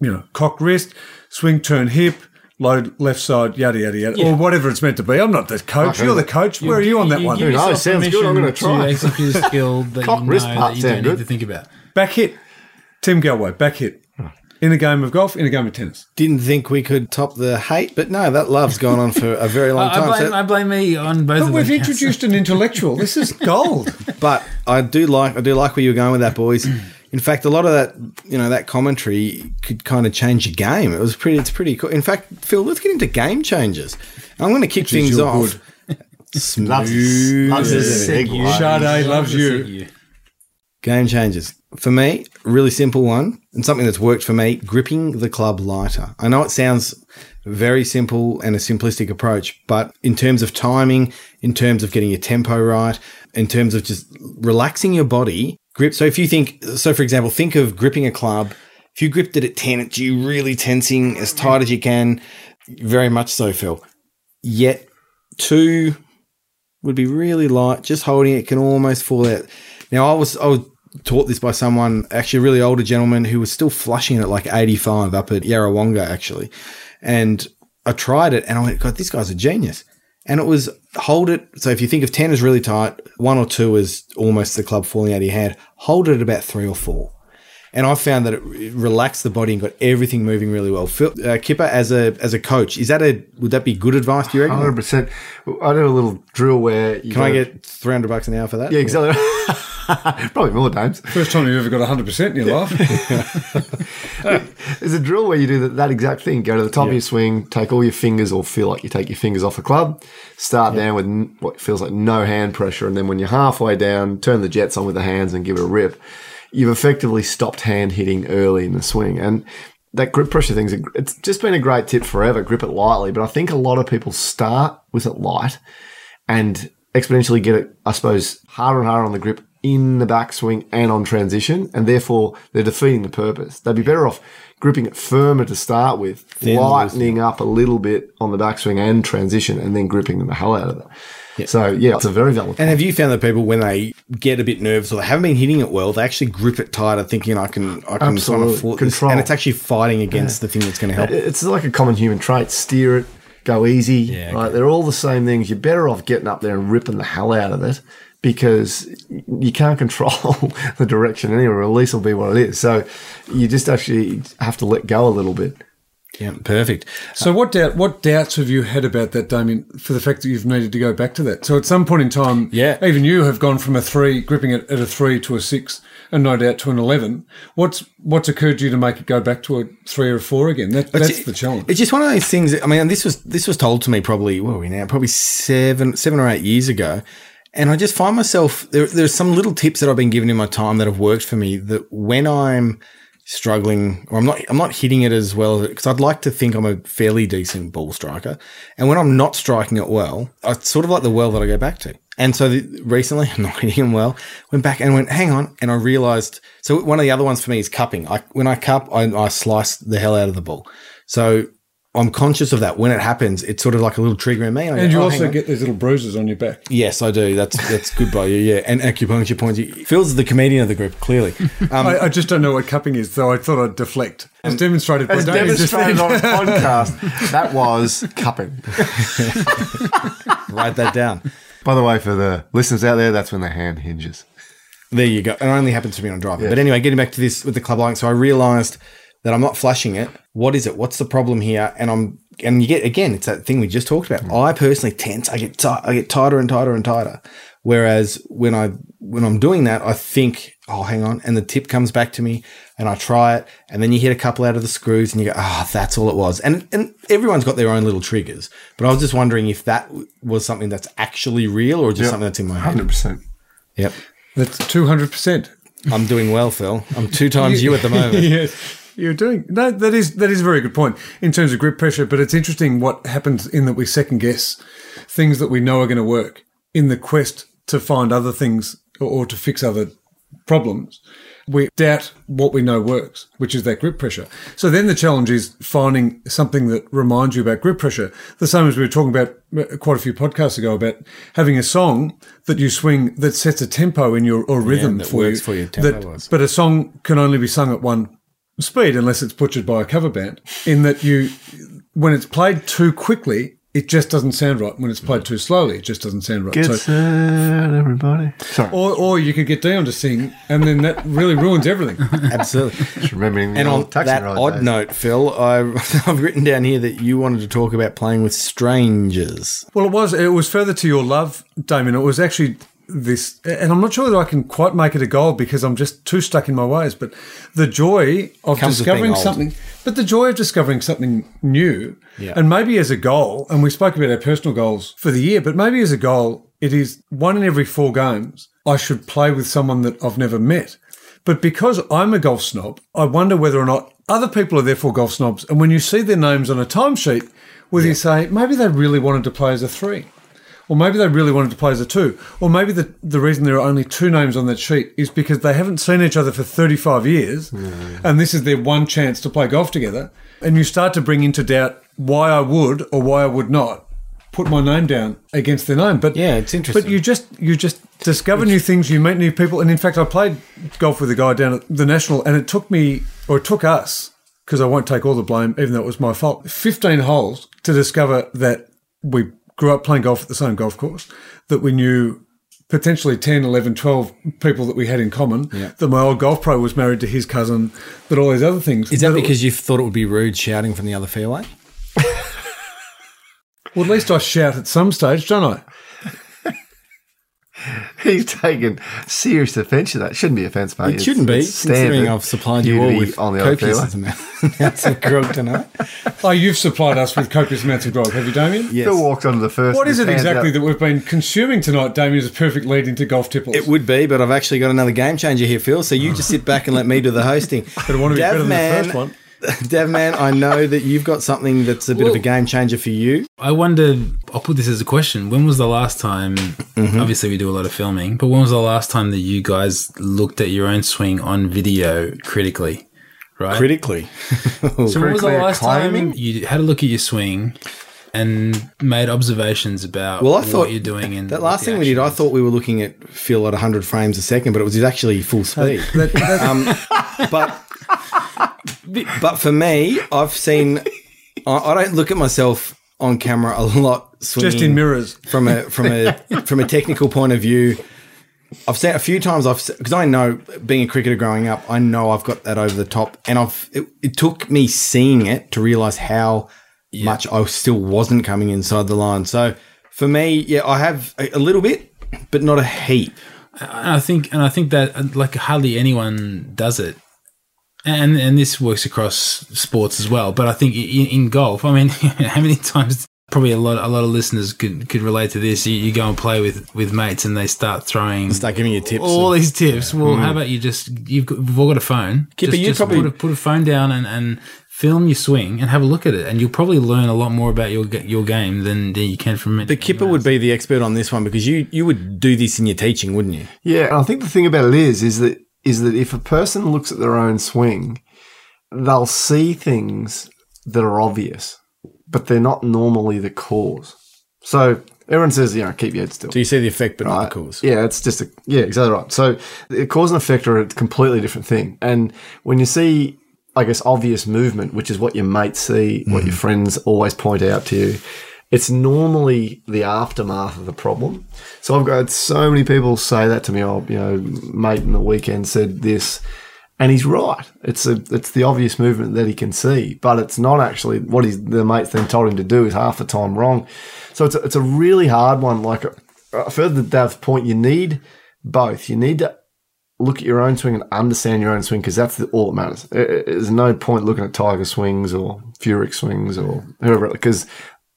you know, cock wrist, swing turn hip, load left side, yada yada yada, or whatever it's meant to be. I'm not the coach. You're the coach. Where are you on that You one? give Who knows? Sounds good. I'm gonna try. To execute a skill that Cock you know wrist that part you don't need good. to think about. Back hit. Tim Gallwey, back hit. In a game of golf, in a game of tennis. Didn't think we could top the hate, but no, that love's gone on for a very long I, I time. blame, So- I blame me on both But of we've them. introduced an intellectual. This is gold. but I do like I do like where you're going with that, boys. In fact, a lot of that you know that commentary could kind of change your game. It was pretty. It's pretty cool. In fact, Phil, let's get into game changes. I'm going to kick things you're off. Loves, Smooth. loves his segue. Sade loves you. Game changes. For me, really simple one, and something that's worked for me gripping the club lighter. I know it sounds very simple and a simplistic approach, but in terms of timing, in terms of getting your tempo right, in terms of just relaxing your body, grip. So if you think, so for example, think of gripping a club. If you gripped it at 10, it's you really tensing as tight as you can. Very much so, Phil. Yet two would be really light. Just holding it can almost fall out. Now I was I was taught this by someone, actually a really older gentleman who was still flushing at like 85 up at Yarrawonga, actually. And I tried it and I went, God, this guy's a genius. And it was hold it. So if you think of 10 is really tight, one or two is almost the club falling out of your hand, hold it at about three or four. And I found that it relaxed the body and got everything moving really well. Phil, uh, Kipper, as a as a coach, is that a would that be good advice? Do you reckon? Hundred percent. I do a little drill where you Can I get three hundred bucks an hour for that? yeah exactly. Probably more times. First time you've ever got 100% in your life. There's a drill where you do that, that exact thing. Go to the top of your swing, take all your fingers, or feel like you take your fingers off the club. Start down with what feels like no hand pressure, and then when you're halfway down, turn the jets on with the hands and give it a rip. You've effectively stopped hand hitting early in the swing, and that grip pressure thing's it's just been a great tip forever. Grip it lightly, but I think a lot of people start with it light and exponentially get it, I suppose, harder and harder on the grip in the backswing and on transition, and therefore they're defeating the purpose. They'd be better off gripping it firmer to start with, lightening up a little bit on the backswing and transition, and then gripping the hell out of it. So yeah, it's a very valid. And have you found that people, when they get a bit nervous or they haven't been hitting it well, they actually grip it tighter, thinking I can, I can kind Absolutely. of fort this, Control. and it's actually fighting against the thing that's going to help. It's like a common human trait. Steer it, go easy. right? They're all the same things. You're better off getting up there and ripping the hell out of it because you can't control the direction anyway. Release will be what it is. So you just actually have to let go a little bit. Yeah, perfect. So what doubt, what doubts have you had about that, Damien, for the fact that you've needed to go back to that? So at some point in time, Yeah. even you have gone from a three, gripping it at a three to a six, and no doubt to an eleven. What's what's occurred to you to make it go back to a three or a four again? That, that's the challenge. It's just one of those things. that- I mean, this was this was told to me probably what are we now? Probably seven seven or eight years ago, and I just find myself there. There's some little tips that I've been given in my time that have worked for me. That when I'm struggling or I'm not I'm not hitting it as well because I'd like to think I'm a fairly decent ball striker, and when I'm not striking it well, it's sort of like the well that I go back to. And so the, recently, I'm not hitting well. Went back and went, hang on, and I realised. So one of the other ones for me is cupping. I, when I cup, I, I slice the hell out of the ball. So I'm conscious of that. When it happens, it's sort of like a little trigger in me. I and go, you "Oh, also get these little bruises on your back. Yes, I do. That's that's good by you. Yeah, and acupuncture points. Phil's the comedian of the group, clearly. Um, I, I just don't know what cupping is, so I thought I'd deflect. As demonstrated As demonstrated on a podcast, that was cupping. write that down. By the way, for the listeners out there, that's when the hand hinges. There you go. And it only happens to me on driving. But anyway, getting back to this with the club lighting. So I realized that I'm not flushing it. What is it? What's the problem here? And I'm and you get again, it's that thing we just talked about. I personally tense. I get tight, I get tighter and tighter and tighter. Whereas when I when I'm doing that, I think, oh, hang on, and the tip comes back to me, and I try it, and then you hit a couple out of the screws, and you go, ah, that's all it was. And and everyone's got their own little triggers. But I was just wondering if that was something that's actually real or just something that's in my head. Hundred percent. Yep. That's two hundred percent. I'm doing well, Phil. I'm two times you at the moment. yes, you're doing no. That is that is a very good point in terms of grip pressure. But it's interesting what happens in that we second guess things that we know are going to work in the quest to find other things or, or to fix other problems. We doubt what we know works, which is that grip pressure. So then the challenge is finding something that reminds you about grip pressure. The same as we were talking about uh, quite a few podcasts ago about having a song that you swing that sets a tempo in your or rhythm that for works you. for you tempo-wise. but a song can only be sung at one speed unless it's butchered by a cover band. In that you, when it's played too quickly, it just doesn't sound right. When it's played too slowly, it just doesn't sound right. Get So- set, everybody. Sorry, or, or you could get Dion to sing, and then that really ruins everything. Absolutely. just remembering the And old on taxi that ride odd days. note, Phil, I, I've written down here that you wanted to talk about playing with strangers. Well, it was it was further to your love, Damien. It was actually this, and I'm not sure that I can quite make it a goal because I'm just too stuck in my ways. But the joy of Comes with being discovering something, but the joy of discovering something new, Yeah. and maybe as a goal, and we spoke about our personal goals for the year, but maybe as a goal, it is one in every four games I should play with someone that I've never met. But because I'm a golf snob, I wonder whether or not other people are therefore golf snobs. And when you see their names on a timesheet, whether you say maybe they really wanted to play as a three, or maybe they really wanted to play as a two, or maybe the, the reason there are only two names on that sheet is because they haven't seen each other for 35 years, and this is their one chance to play golf together. And you start to bring into doubt why I would or why I would not put my name down against their name. But Yeah, it's interesting. But you just you just discover new things, you meet new people, and in fact, I played golf with a guy down at the national, and it took me or it took us because I won't take all the blame, even though it was my fault. Fifteen holes to discover that we grew up playing golf at the same golf course, that we knew. Potentially 10, 11, 12 people that we had in common. That my old golf pro was married to his cousin, that all these other things. Is that it- because you thought it would be rude shouting from the other fairway? Well, at least I shout at some stage, don't I? He's taken serious offence to that. Shouldn't be offence, mate. It shouldn't be, It's considering standard I've supplied you all with on the other copious fairway. amounts of grog tonight. Oh, you've supplied us with copious amounts of grog, have you, Damien? Yes. Phil walked onto the first. What with is his it exactly out. that we've been consuming tonight, Damien, is a perfect lead into golf tipples? It would be, but I've actually got another game changer here, Phil. So you just sit back and let me do the hosting. But I want to be better than the first one. Davman, I know that you've got something that's a bit of a game changer for you. I wonder. I'll put this as a question. When was the last time? Mm-hmm. Obviously, we do a lot of filming, but when was the last time that you guys looked at your own swing on video critically? Right. Critically. so when was the critically last time you had a look at your swing and made observations about Well, I what thought you're doing? In that last thing we did, I thought we were looking at Phil at 100 frames a second, but it was actually full speed. um, but but for me, I've seen. I, I don't look at myself on camera a lot. Just in mirrors. from a from a from a technical point of view. I've seen a few times. I've because I know being a cricketer growing up, I know I've got that over the top, and I've it, it took me seeing it to realize how much I still wasn't coming inside the line. So for me, yeah, I have a, a little bit, but not a heap. And I think, and I think that uh, like hardly anyone does it, and and this works across sports as well. But I think in, in golf, I mean, how many times? Probably a lot. A lot of listeners could could relate to this. You, you go and play with with mates, and they start throwing Start giving you tips. all these tips. Well, mm. how about you just you've got, we've all got a phone. Kipper, just, you just probably- put a, put a phone down and, and film your swing and have a look at it, and you'll probably learn a lot more about your your game than, than you can from it. the Kipper would be the expert on this one because you you would do this in your teaching, wouldn't you? Yeah, and I think the thing about it is, is that is that if a person looks at their own swing, they'll see things that are obvious, but they're not normally the cause. So everyone says, you know, keep your head still. So you see the effect, but not the cause. Yeah, it's just a yeah, exactly right. So the cause and effect are a completely different thing. And when you see, I guess, obvious movement, which is what your mates see, what your mm-hmm. friends always point out to you, it's normally the aftermath of the problem. So I've got so many people say that to me. Oh, you know, mate in the weekend said this. And he's right. It's a it's the obvious movement that he can see, but it's not actually what he's the mates then told him to do is half the time wrong. So it's a, it's a really hard one. Like uh, further to Dav's point, you need both. You need to look at your own swing and understand your own swing because that's the, all that matters. There's no point looking at Tiger swings or Furyk swings or whoever because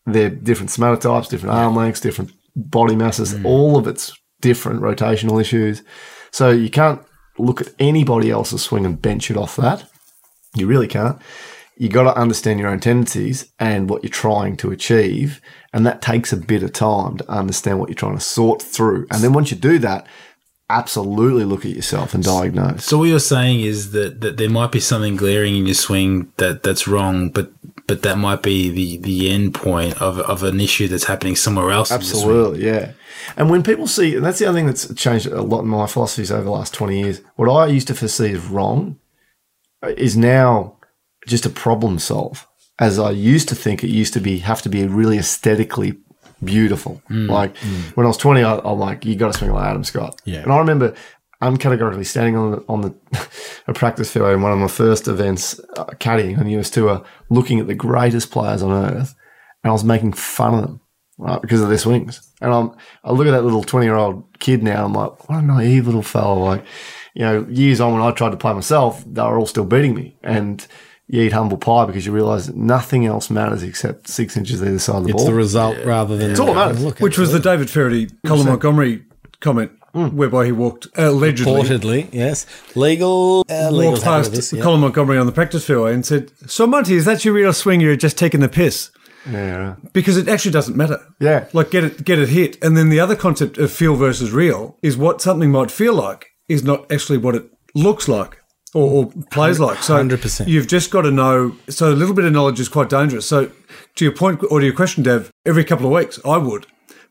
they're different somatotypes, different arm lengths, different body masses. Mm. All of it's different rotational issues. So you can't look at anybody else's swing and bench it off that. You really can't. You got to understand your own tendencies and what you're trying to achieve, and that takes a bit of time to understand what you're trying to sort through. And then once you do that, absolutely look at yourself and diagnose. So what you're saying is that, that there might be something glaring in your swing that, that's wrong, but but that might be the, the end point of, of an issue that's happening somewhere else. in your swing. Absolutely, yeah. And when people see, and that's the other thing that's changed a lot in my philosophies over the last 20 years, what I used to foresee as wrong is now just a problem solve. As I used to think it used to be, have to be really aesthetically beautiful. Mm. Like mm. when I was 20, I, I'm like, you got to swing like Adam Scott. Yeah. And I remember uncategorically standing on the, on the a practice fairway in one of my first events, uh, caddying on the US tour, looking at the greatest players on earth, and I was making fun of them, right, because of their swings. And I'm, I look at that little 20 year old kid now, I'm like, what a naive little fellow. Like, you know, years on when I tried to play myself, they were all still beating me. And you eat humble pie because you realize that nothing else matters except six inches either side of the It's ball. It's the result rather than. It's all that matters. Look, Which was the David Feherty, Colin Montgomerie comment, whereby he walked allegedly reportedly, yes, legal. Uh, walked legal's happy past this, yeah. Colin Montgomerie on the practice field and said, "So Monty, is that your real swing? You're just taking the piss." yeah. Because it actually doesn't matter. Yeah. Like get it get it hit. And then the other concept of feel versus real is what something might feel like is not actually what it looks like or, or plays like. So 100%. you've just got to know. So a little bit of knowledge is quite dangerous. So to your point or to your question, Dev, every couple of weeks I would,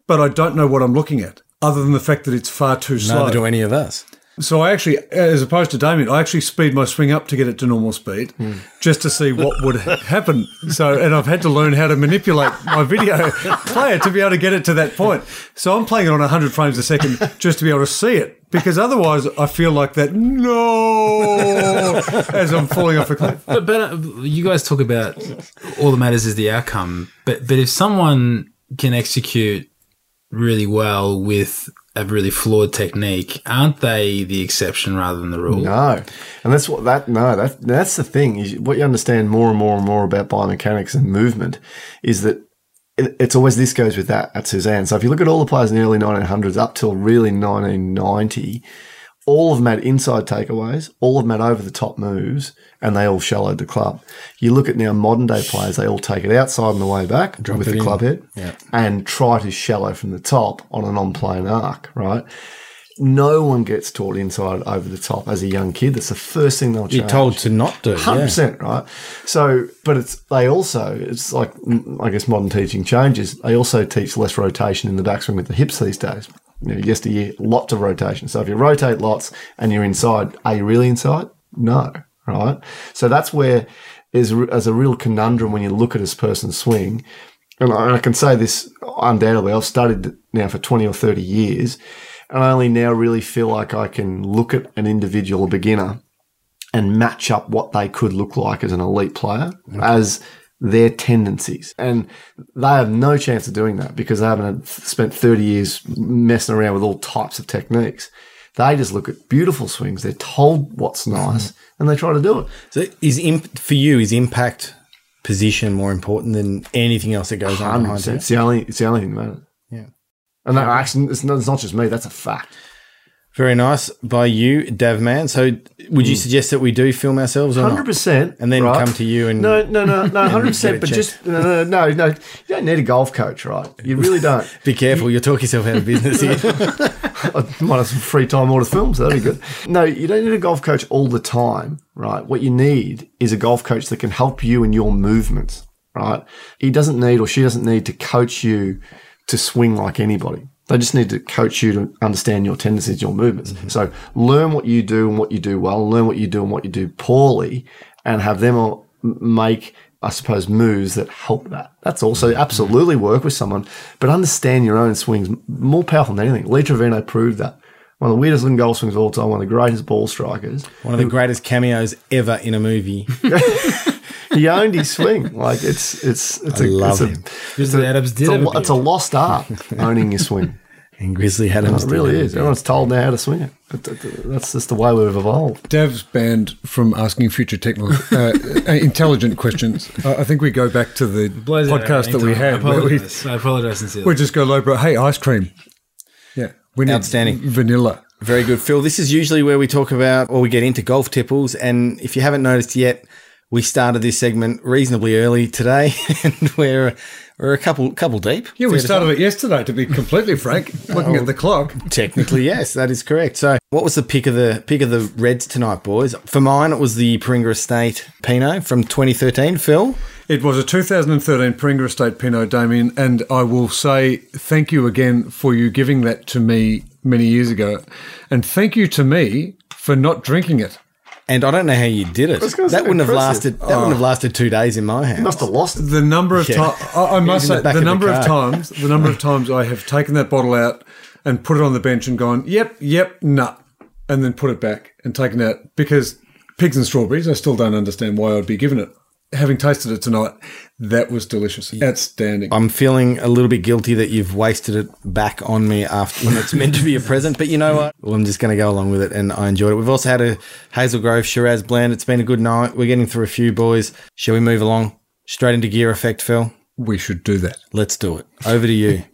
but I don't know what I'm looking at. Other than the fact that it's far too slow. Neither do any of us. So I actually, as opposed to Damien, I actually speed my swing up to get it to normal speed, just to see what would happen. So, and I've had to learn how to manipulate my video player to be able to get it to that point. So I'm playing it on 100 frames a second just to be able to see it, because otherwise I feel like that no as I'm falling off a cliff. But, but uh, you guys talk about all that matters is the outcome. But but if someone can execute really well with a really flawed technique, aren't they the exception rather than the rule? No, and that's what that no that that's the thing. Is what you understand more and more and more about biomechanics and movement is that it, it's always this goes with that at Suzanne. So if you look at all the players in the early 1900s up till really 1990, all of them had inside takeaways, all of them had over the top moves, and they all shallowed the club. You look at now modern day players, they all take it outside on the way back with the in. club head Yeah. and try to shallow from the top on an on plane arc, right? No one gets taught inside over the top as a young kid. That's the first thing they'll change. You're told to not do. Hundred Yeah. percent, right? So, but it's they also it's like I guess modern teaching changes. They also teach less rotation in the backswing with the hips these days. You know, yesteryear, lots of rotation. So if you rotate lots and you're inside, are you really inside? No, right? So that's where is as a real conundrum when you look at this person's swing. And I, and I can say this undoubtedly. I've studied now for twenty or thirty years, and I only now really feel like I can look at an individual beginner and match up what they could look like as an elite player as their tendencies. And they have no chance of doing that because they haven't spent 30 years messing around with all types of techniques. They just look at beautiful swings. They're told what's mm-hmm. nice and they try to do it. So is imp- for you is impact position more important than anything else that goes on 100%. It's the only, it's the only thing that matters. Yeah. And that actually, it's not, it's not just me. That's a fact. Very nice by you, Davman. So would you mm. suggest that we do film ourselves Hundred percent, And then come to you and- no, no, no, no, hundred percent. But checked. just no, no, no, no. You don't need a golf coach, right? You really don't. Be careful, you'll talk yourself out of business here. I might have some free time order films. That'd be good. No, you don't need a golf coach all the time, right? What you need is a golf coach that can help you in your movements, right? He doesn't need or she doesn't need to coach you to swing like anybody. They just need to coach you to understand your tendencies, your movements. Mm-hmm. So learn what you do and what you do well, learn what you do and what you do poorly, and have them all make, I suppose, moves that help that. That's also mm-hmm. absolutely work with someone, but understand your own swings more powerful than anything. Lee Trevino proved that. One of the weirdest looking golf swings of all time, one of the greatest ball strikers. One of the greatest cameos ever in a movie. He owned his swing. Like it's it's it's I a love it's a, him. Grizzly Adams did it's, a, a it's a lost art owning your swing. And Grizzly Adams. It really did is. Everyone's told now how to swing it. But th- th- that's just the way we've evolved. Dav's banned from asking future technical, uh, uh, intelligent questions. I I think we go back to the Blows podcast that we anytime. had. I Where we, apologize. I apologize sincerely. we just go low, bro. Hey, ice cream. Yeah, we need Outstanding. vanilla. Very good, Phil. This is usually where we talk about or we get into golf tipples. And if you haven't noticed yet, we started this segment reasonably early today, and we're we're a couple couple deep. Yeah, we started it yesterday. To be completely frank, looking at the clock. Technically, yes, that is correct. So, what was the pick of the pick of the Reds tonight, boys? For mine, it was the Paringa Estate Pinot from 2013. Phil, It was a 2013 Paringa Estate Pinot, Damien, and I will say thank you again for you giving that to me many years ago, and thank you to me for not drinking it. And I don't know how you did it. That wouldn't have lasted. That wouldn't have oh. lasted two days in my house. Must have lost it. The number of Yeah. times I, I must in the say back the of the number of times the number of times I have taken that bottle out and put it on the bench and gone, yep, yep, nut, and then put it back and taken it out because pigs and strawberries. I still don't understand why I'd be given it. Having tasted it tonight, that was delicious, outstanding. I'm feeling a little bit guilty that you've wasted it back on me after when it's meant to be a present. But you know what? Well, I'm just going to go along with it, and I enjoyed it. We've also had a Hazel Grove Shiraz blend. It's been a good night. We're getting through a few boys. Shall we move along straight into gear effect, Phil? we should do that. Let's do it. Over to you.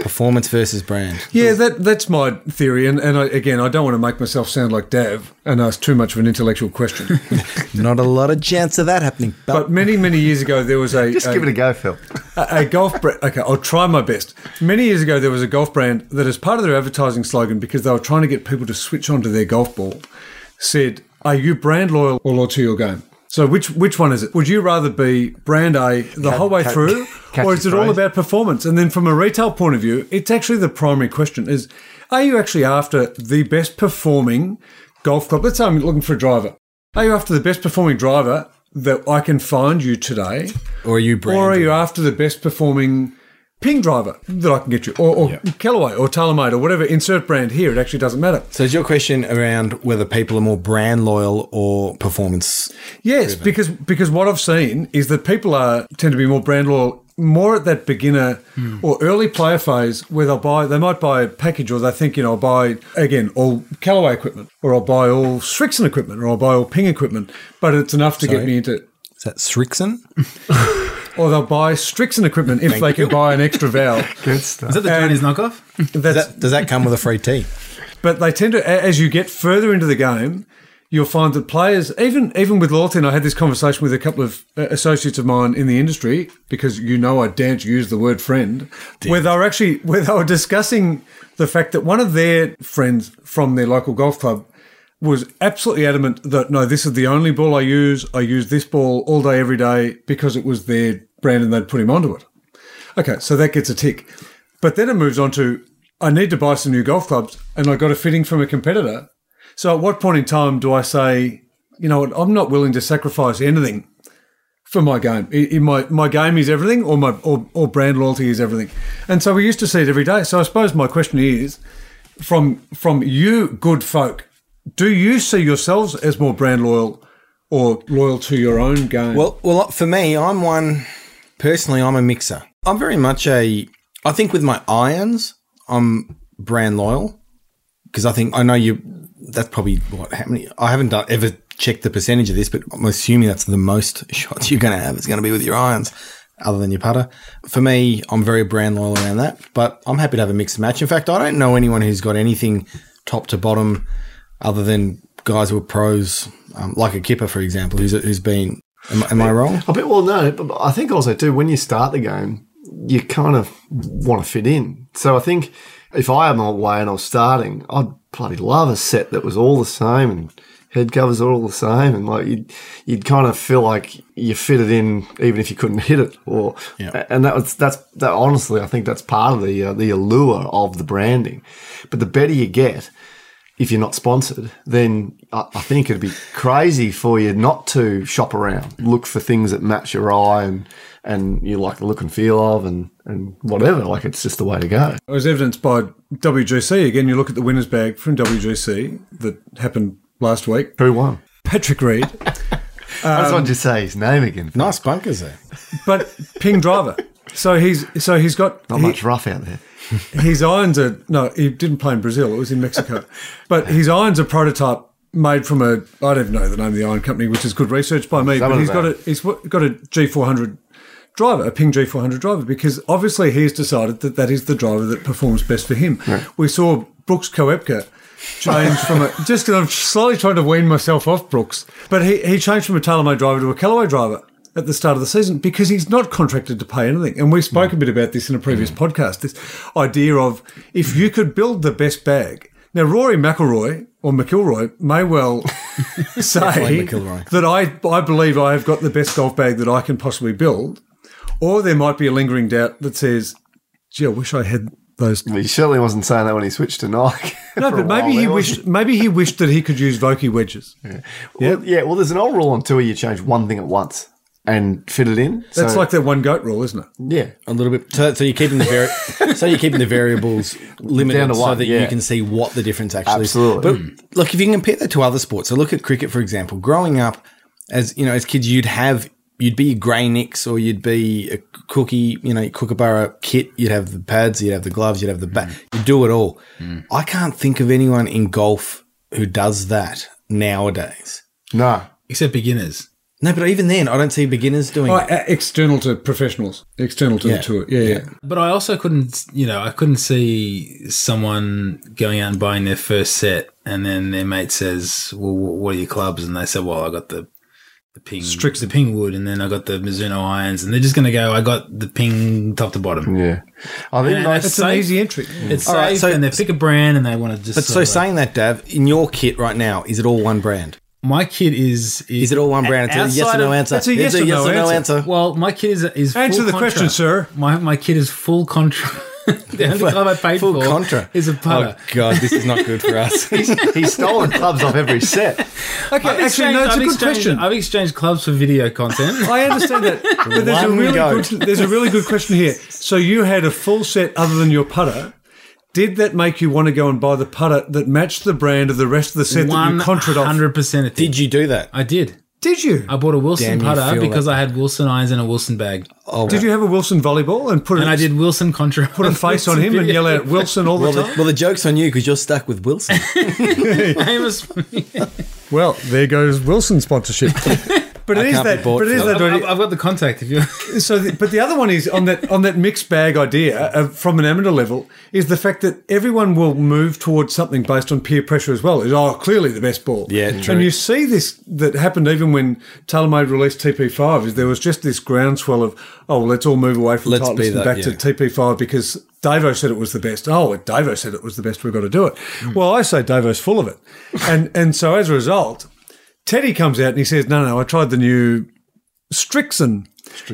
Performance versus brand. Yeah, that that's my theory, and and I, again, I don't want to make myself sound like Dav and ask too much of an intellectual question. Not a lot of chance of that happening. But, but many many years ago, there was a Just a- give it a go, Phil. a, a golf brand. Okay, I'll try my best. Many years ago, there was a golf brand that, as part of their advertising slogan, because they were trying to get people to switch onto their golf ball, said are you brand loyal or loyal to your game? So which which one is it? Would you rather be brand A the whole way catch- through, catch or is it all about performance? And then from a retail point of view, it's actually the primary question: is are you actually after the best performing golf club? Let's say I'm looking for a driver. Are you after the best performing driver that I can find you today, Or are you brand? or are you after the best performing ping driver that I can get you, or, or Callaway or TaylorMade or whatever? Insert brand here. It actually doesn't matter. so is your question around whether people are more brand loyal or performance? Yes, because because what I've seen is that people are tend to be more brand loyal, more at that beginner hmm. or early player phase where they'll buy they might buy a package or they think you know I'll buy again all Callaway equipment or I'll buy all Strixon equipment or I'll buy all Ping equipment, but it's enough to get me into. Is that Strixon? Or they'll buy Strixon equipment if they can buy an extra valve. Good stuff. Is that the Johnny's knockoff? Does that, does that come with a free tee? But they tend to, as you get further into the game, you'll find that players, even even with loyalty, and I had this conversation with a couple of uh, associates of mine in the industry because you know I daren't use the word friend, where they were actually where they were discussing the fact that one of their friends from their local golf club was absolutely adamant that no, this is the only ball I use. I use this ball all day, every day because it was their brand and they'd put him onto it. Okay, so that gets a tick. But then it moves on to I need to buy some new golf clubs and I got a fitting from a competitor. So at what point in time do I say, you know what, I'm not willing to sacrifice anything for my game. I- I- my my game is everything or my or, or brand loyalty is everything. And so we used to see it every day. So I suppose my question is from from you good folk, do you see yourselves as more brand loyal or loyal to your own game? Well, well, uh, for me, I'm one. Personally, I'm a mixer. I'm very much a. I think with my irons, I'm brand loyal because I think I know you. That's probably what many. I haven't done, ever checked the percentage of this, but I'm assuming that's the most shots you're going to have. It's going to be with your irons, other than your putter. For me, I'm very brand loyal around that. But I'm happy to have a mixed match. In fact, I don't know anyone who's got anything top to bottom, other than guys who are pros, um, like a Kipper, for example, who's who's been. Am, am I wrong? I bet. Well, no, but I think also too when you start the game, you kind of want to fit in. So I think if I am away and I was starting, I'd bloody love a set that was all the same and head covers are all the same, and like you'd you'd kind of feel like you fit it in even if you couldn't hit it. Or Yeah. and that was that's that. Honestly, I think that's part of the uh, the allure of the branding. But the better you get, if you're not sponsored, then I, I think it'd be crazy for you not to shop around, look for things that match your eye and and you like the look and feel of, and and whatever. Like it's just the way to go. It was evidenced by WGC. Again, you look at the winner's bag from WGC that happened last week. Who won? Patrick Reed, I just wanted to say his name again. Nice bunkers there. but ping driver. So he's so he's got Not he- much rough out there. His irons are no, he didn't play in Brazil. It was in Mexico, but his irons are prototype made from a I don't even know the name of the iron company, which is good research by me. Some But he's got a he's got a G400 driver, a Ping G400 driver, because obviously he's decided that that is the driver that performs best for him. We saw Brooks Koepka change from a just because I'm slowly trying to wean myself off Brooks, but he he changed from a TaylorMade driver to a Callaway driver at the start of the season because he's not contracted to pay anything. And we spoke a bit about this in a previous mm. podcast. This idea of if you could build the best bag. Now, Rory McIlroy or McIlroy may well say that I, I believe I have got the best golf bag that I can possibly build. Or there might be a lingering doubt that says, gee, I wish I had those. He certainly wasn't saying that when he switched to Nike. No, but maybe he wished maybe he wished that he could use Vokey wedges. Well, yeah. Well, there's an old rule on tour: you change one thing at once and fit it in. That's So, like that one goat rule, isn't it? yeah. A little bit. So, so you're keeping the vari- so you're keeping the variables limited Down to so that yeah. you can see what the difference actually Absolutely. is. But look, if you can compare that to other sports, so look at cricket for example. Growing up, as you know, as kids, you'd have you'd be a grey nicks or you'd be a cookie, you know, kookaburra kit. You'd have the pads, you'd have the gloves, you'd have the bat. Mm. You'd do it all. Mm. I can't think of anyone in golf who does that nowadays. No. Except beginners. No, but even then, I don't see beginners doing Oh, it. uh, external to professionals, external to Yeah. the tour. Yeah, yeah. But I also couldn't, you know, I couldn't see someone going out and buying their first set, and then their mate says, "Well, what are your clubs?" And they say, "Well, I got the the ping, Strix- the ping wood, and then I got the Mizuno irons," and they're just going to go, "I got the ping top to bottom." Yeah. I think And like, It's Safe. an easy entry. It's All right, safe, so- and they pick a brand, and they want to just. But so sort saying that, Dav, in your kit right now, is it all one brand? My kid is Is it all one brand? It's a yes or no answer. That's a yes It's or no answer. Well, my kid is is Answer full the contra. question, sir. My my kid is full contra. the only club I paid Full for contra. is a putter. Oh god, this is not good for us. He's he's stolen clubs off every set. Okay, I've actually, no, it's a I've good question. I've exchanged clubs for video content. I understand that, but there's a really goat. good, there's a really good question here. So you had a full set other than your putter. Did that make you want to go and buy the putter that matched the brand of the rest of the set that you contraed off? hundred percent. It did. Did you do that? I did. Did you? I bought a Wilson Damn, you putter feel because that. I had Wilson irons and a Wilson bag, Oh, Did you have a Wilson volleyball and put and a, I did Wilson contra. put a face on him and yell out Wilson all the Well, the, time? well, the joke's on you because you're stuck with Wilson. famous. Well, there goes Wilson sponsorship. But it is can't that. bought But it is for that. I've, I've got the contact. If you So, the, but the other one is on that on that mixed bag idea uh, from an amateur level is the fact that everyone will move towards something based on peer pressure as well. Is oh clearly the best ball. Yeah, true. And you see this that happened even when TaylorMade released TP5. Is there was just this groundswell of oh well, let's all move away from Let's Titleist be and back yeah. to TP5 because Davo said it was the best. Oh, Davo said it was the best. We've got to do it. Hmm. Well, I say Davo's full of it, and and so as a result, Teddy comes out and he says, no, no, I tried the new Strixon.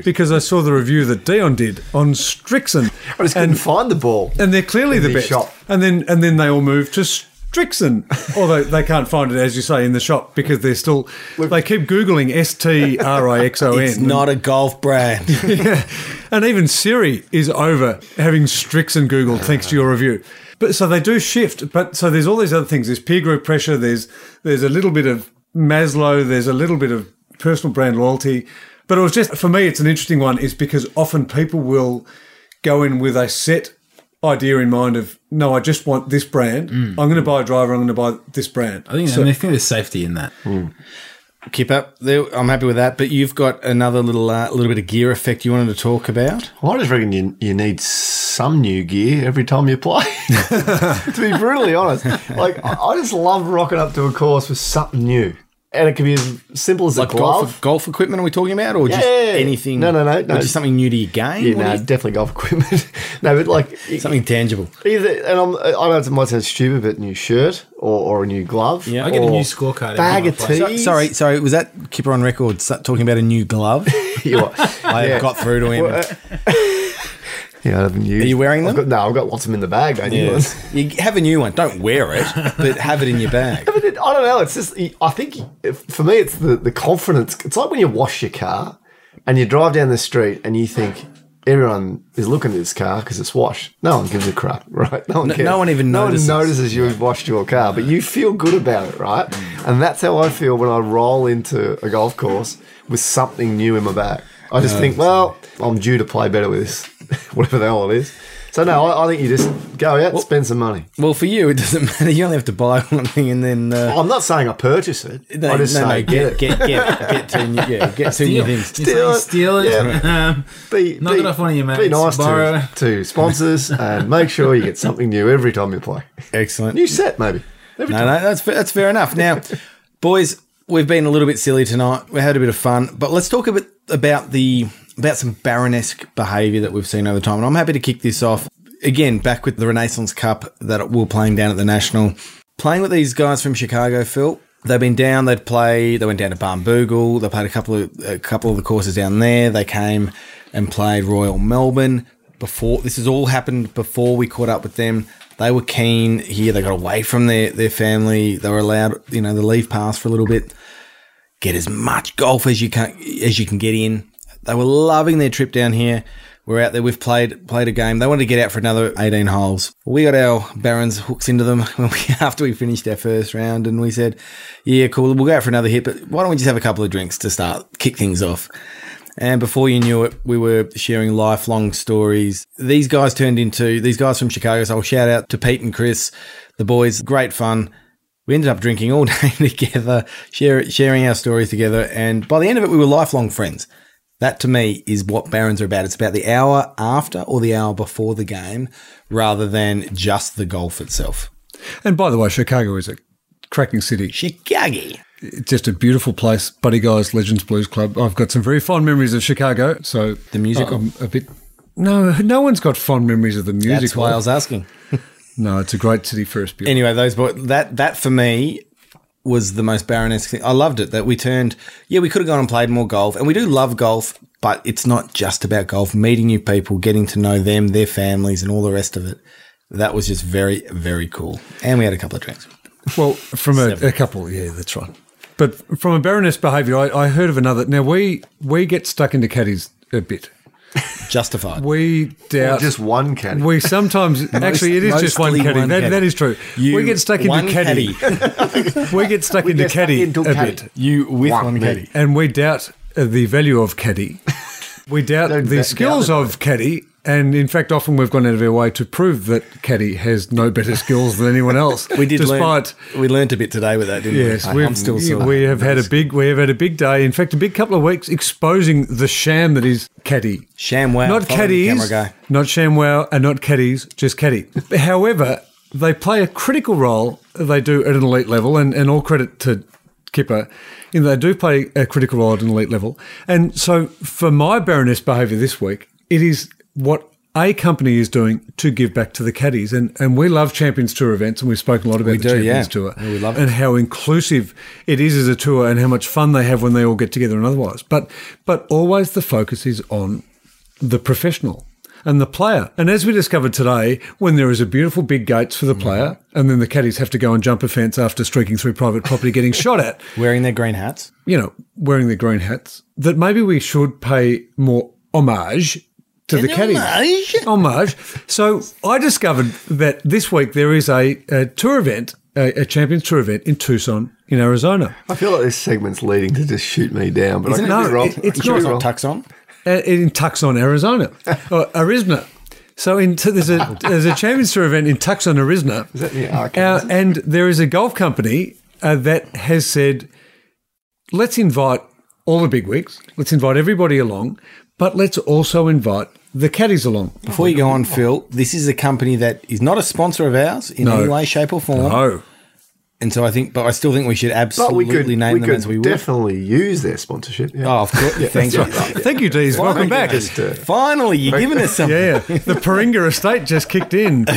Because I saw the review that Dion did on Strixon, I just couldn't find the ball. and they're clearly the best. shop. And then and then they all move to Strixon, although they can't find it as you say in the shop because they're still they keep googling S T R I X O N. it's not a golf brand. And even Siri is over having Strixon Googled thanks to your review. But so they do shift. But so there's all these other things. There's peer group pressure. There's there's a little bit of Maslow. There's a little bit of personal brand loyalty. But it was just for me. It's an interesting one, is because often people will go in with a set idea in mind of no, I just want this brand. I'm going to buy a driver. I'm going to buy this brand. I think, So- I, mean, I think there's safety in that. Keep up. There, I'm happy with that. But you've got another little uh, little bit of gear effect you wanted to talk about. I just reckon you, you need some new gear every time you play. to be brutally honest, like I, I just love rocking up to a course with something new, and it can be as simple as Like a glove. golf, golf equipment, are we talking about, or just Yeah, yeah, yeah. anything? No, no, no, or no. just something new to your game. yeah, What no, you- definitely golf equipment. no, but like something tangible. either, and I'm, I know it might sound stupid, but new shirt or, or a new glove. Yeah. I get a new scorecard. Bag of I tea. So- sorry, sorry. Was that Kipper on record talking about a new glove? You? I Yeah. got through to him. Well, uh, Yeah, I haven't used. Are you wearing them? I've got, no, I've got lots of them in the bag. You? Yeah. you have a new one. Don't wear it, but have it in your bag. But it, I don't know. It's just I think for me, it's the the confidence. It's like when you wash your car and you drive down the street and you think everyone is looking at this car because it's washed. No one gives a crap, right? No one. No- cares. no one even no notices. one notices you've washed your car, but you feel good about it, right? And that's how I feel when I roll into a golf course with something new in my bag. I just think, well, I'm due to play better with this, whatever the hell it is. So no, I, I think you just go out, spend some money. Well, for you, it doesn't matter. You only have to buy one thing and then. Uh, I'm not saying I purchase it. no, I just no, say no, get, get, it. get, get, get two new, yeah, get two new things. You're saying Steal it. steal it. Um, be, Knock be, it off one of your Be nice borrow. to, to sponsors and make sure you get something new every time you play. Excellent. New set, maybe. Every No, no, that's that's fair enough. Now, boys, we've been a little bit silly tonight. We had a bit of fun, but let's talk a bit about the about some Baronesque behaviour that we've seen over time. And I'm happy to kick this off again. Back with the Renaissance Cup that we're playing down at the National, playing with these guys from Chicago, Phil. They've been down. They'd play. They went down to Barnbougle. They played a couple of a couple of the courses down there. They came and played Royal Melbourne before. This has all happened before we caught up with them. They were keen here. They got away from their their family. They were allowed, you know, the leave pass for a little bit. Get as much golf as you can as you can get in. They were loving their trip down here. We're out there. We've played played a game. They wanted to get out for another 18 holes. We got our Barons hooks into them we, after we finished our first round, and we said, "Yeah, cool. We'll go out for another hit, but why don't we just have a couple of drinks to start kick things off?" And before you knew it, we were sharing lifelong stories. These guys turned into these guys from Chicago. So I'll shout out to Pete and Chris, the boys. Great fun. We ended up drinking all day together, share, sharing our stories together, and by the end of it, we were lifelong friends. That to me is what Barons are about. It's about the hour after or the hour before the game rather than just the golf itself. And by the way, Chicago is a cracking city. Chicago. It's just a beautiful place. Buddy Guys Legends Blues Club. I've got some very fond memories of Chicago. So The musical? I'm a bit. No, no one's got fond memories of the music. That's why I was asking. No, it's a great city for us. Beautiful. Anyway, those boys, that that for me was the most Baronesque thing. I loved it that we turned. Yeah, we could have gone and played more golf, and we do love golf, but it's not just about golf. Meeting new people, getting to know them, their families, and all the rest of it. That was just very, very cool. And we had a couple of drinks. Well, from a, a couple, yeah, that's right. But from a Baroness behaviour, I, I heard of another. Now we we get stuck into caddies a bit. Justified. We doubt just one caddy. We sometimes actually it is just one mostly caddy. one That, caddy. that is true. You we get stuck into one caddy. we get stuck into get caddy into a caddy. bit, You with One one, caddy. and we doubt uh, the value of caddy. We doubt Don't the doubt skills it. of caddy, and in fact, often we've gone out of our way to prove that caddy has no better skills than anyone else. We did despite. learn. We learned a bit today with that, didn't Yes, we? we've, I'm still we have had a big we have had a big day. In fact, a big couple of weeks exposing the sham that is caddy. Sham wow. not caddies, not ShamWow, and not caddies, just caddy. However, they play a critical role. They do at an elite level, and, and all credit to Kipper, in they do play a critical role at an elite level. And so, for my Baroness behaviour this week, it is what a company is doing to give back to the caddies. And and we love Champions Tour events, and we've spoken a lot about the do, Champions yeah. Tour, Yeah, we love and how inclusive it is as a tour, and how much fun they have when they all get together and otherwise. But but always the focus is on the professional and the player. And as we discovered today, when there is a beautiful big gates for the mm. player, and then the caddies have to go and jump a fence after streaking through private property, getting shot at, Wearing their green hats. you know, wearing their green hats, that maybe we should pay more homage to the caddies. Homage. So I discovered that this week there is a, a tour event, a, a Champions Tour event in Tucson, in Arizona. I feel like this segment's leading to just shoot me down, but Isn't I it? could be No, wrong. it- it's I could not. be wrong. Tucks on. uh, in Tucson, Arizona, or Arizona. So in, there's a there's a Champions Tour event in Tucson, Arizona, Is that the arcade? uh, and there is a golf company uh, that has said, let's invite all the big wigs, let's invite everybody along, but let's also invite the caddies along. Before you go on, Phil, this is a company that is not a sponsor of ours in No. any way, shape, or form. Oh, And so I think, but I still think we should But absolutely we could, name we them could as we would. definitely use their sponsorship. Yeah. Oh, of course. Thank you. thank you, Dees. Welcome back. Just, uh, Finally, you're giving us something. Yeah, the Paringa estate just kicked in.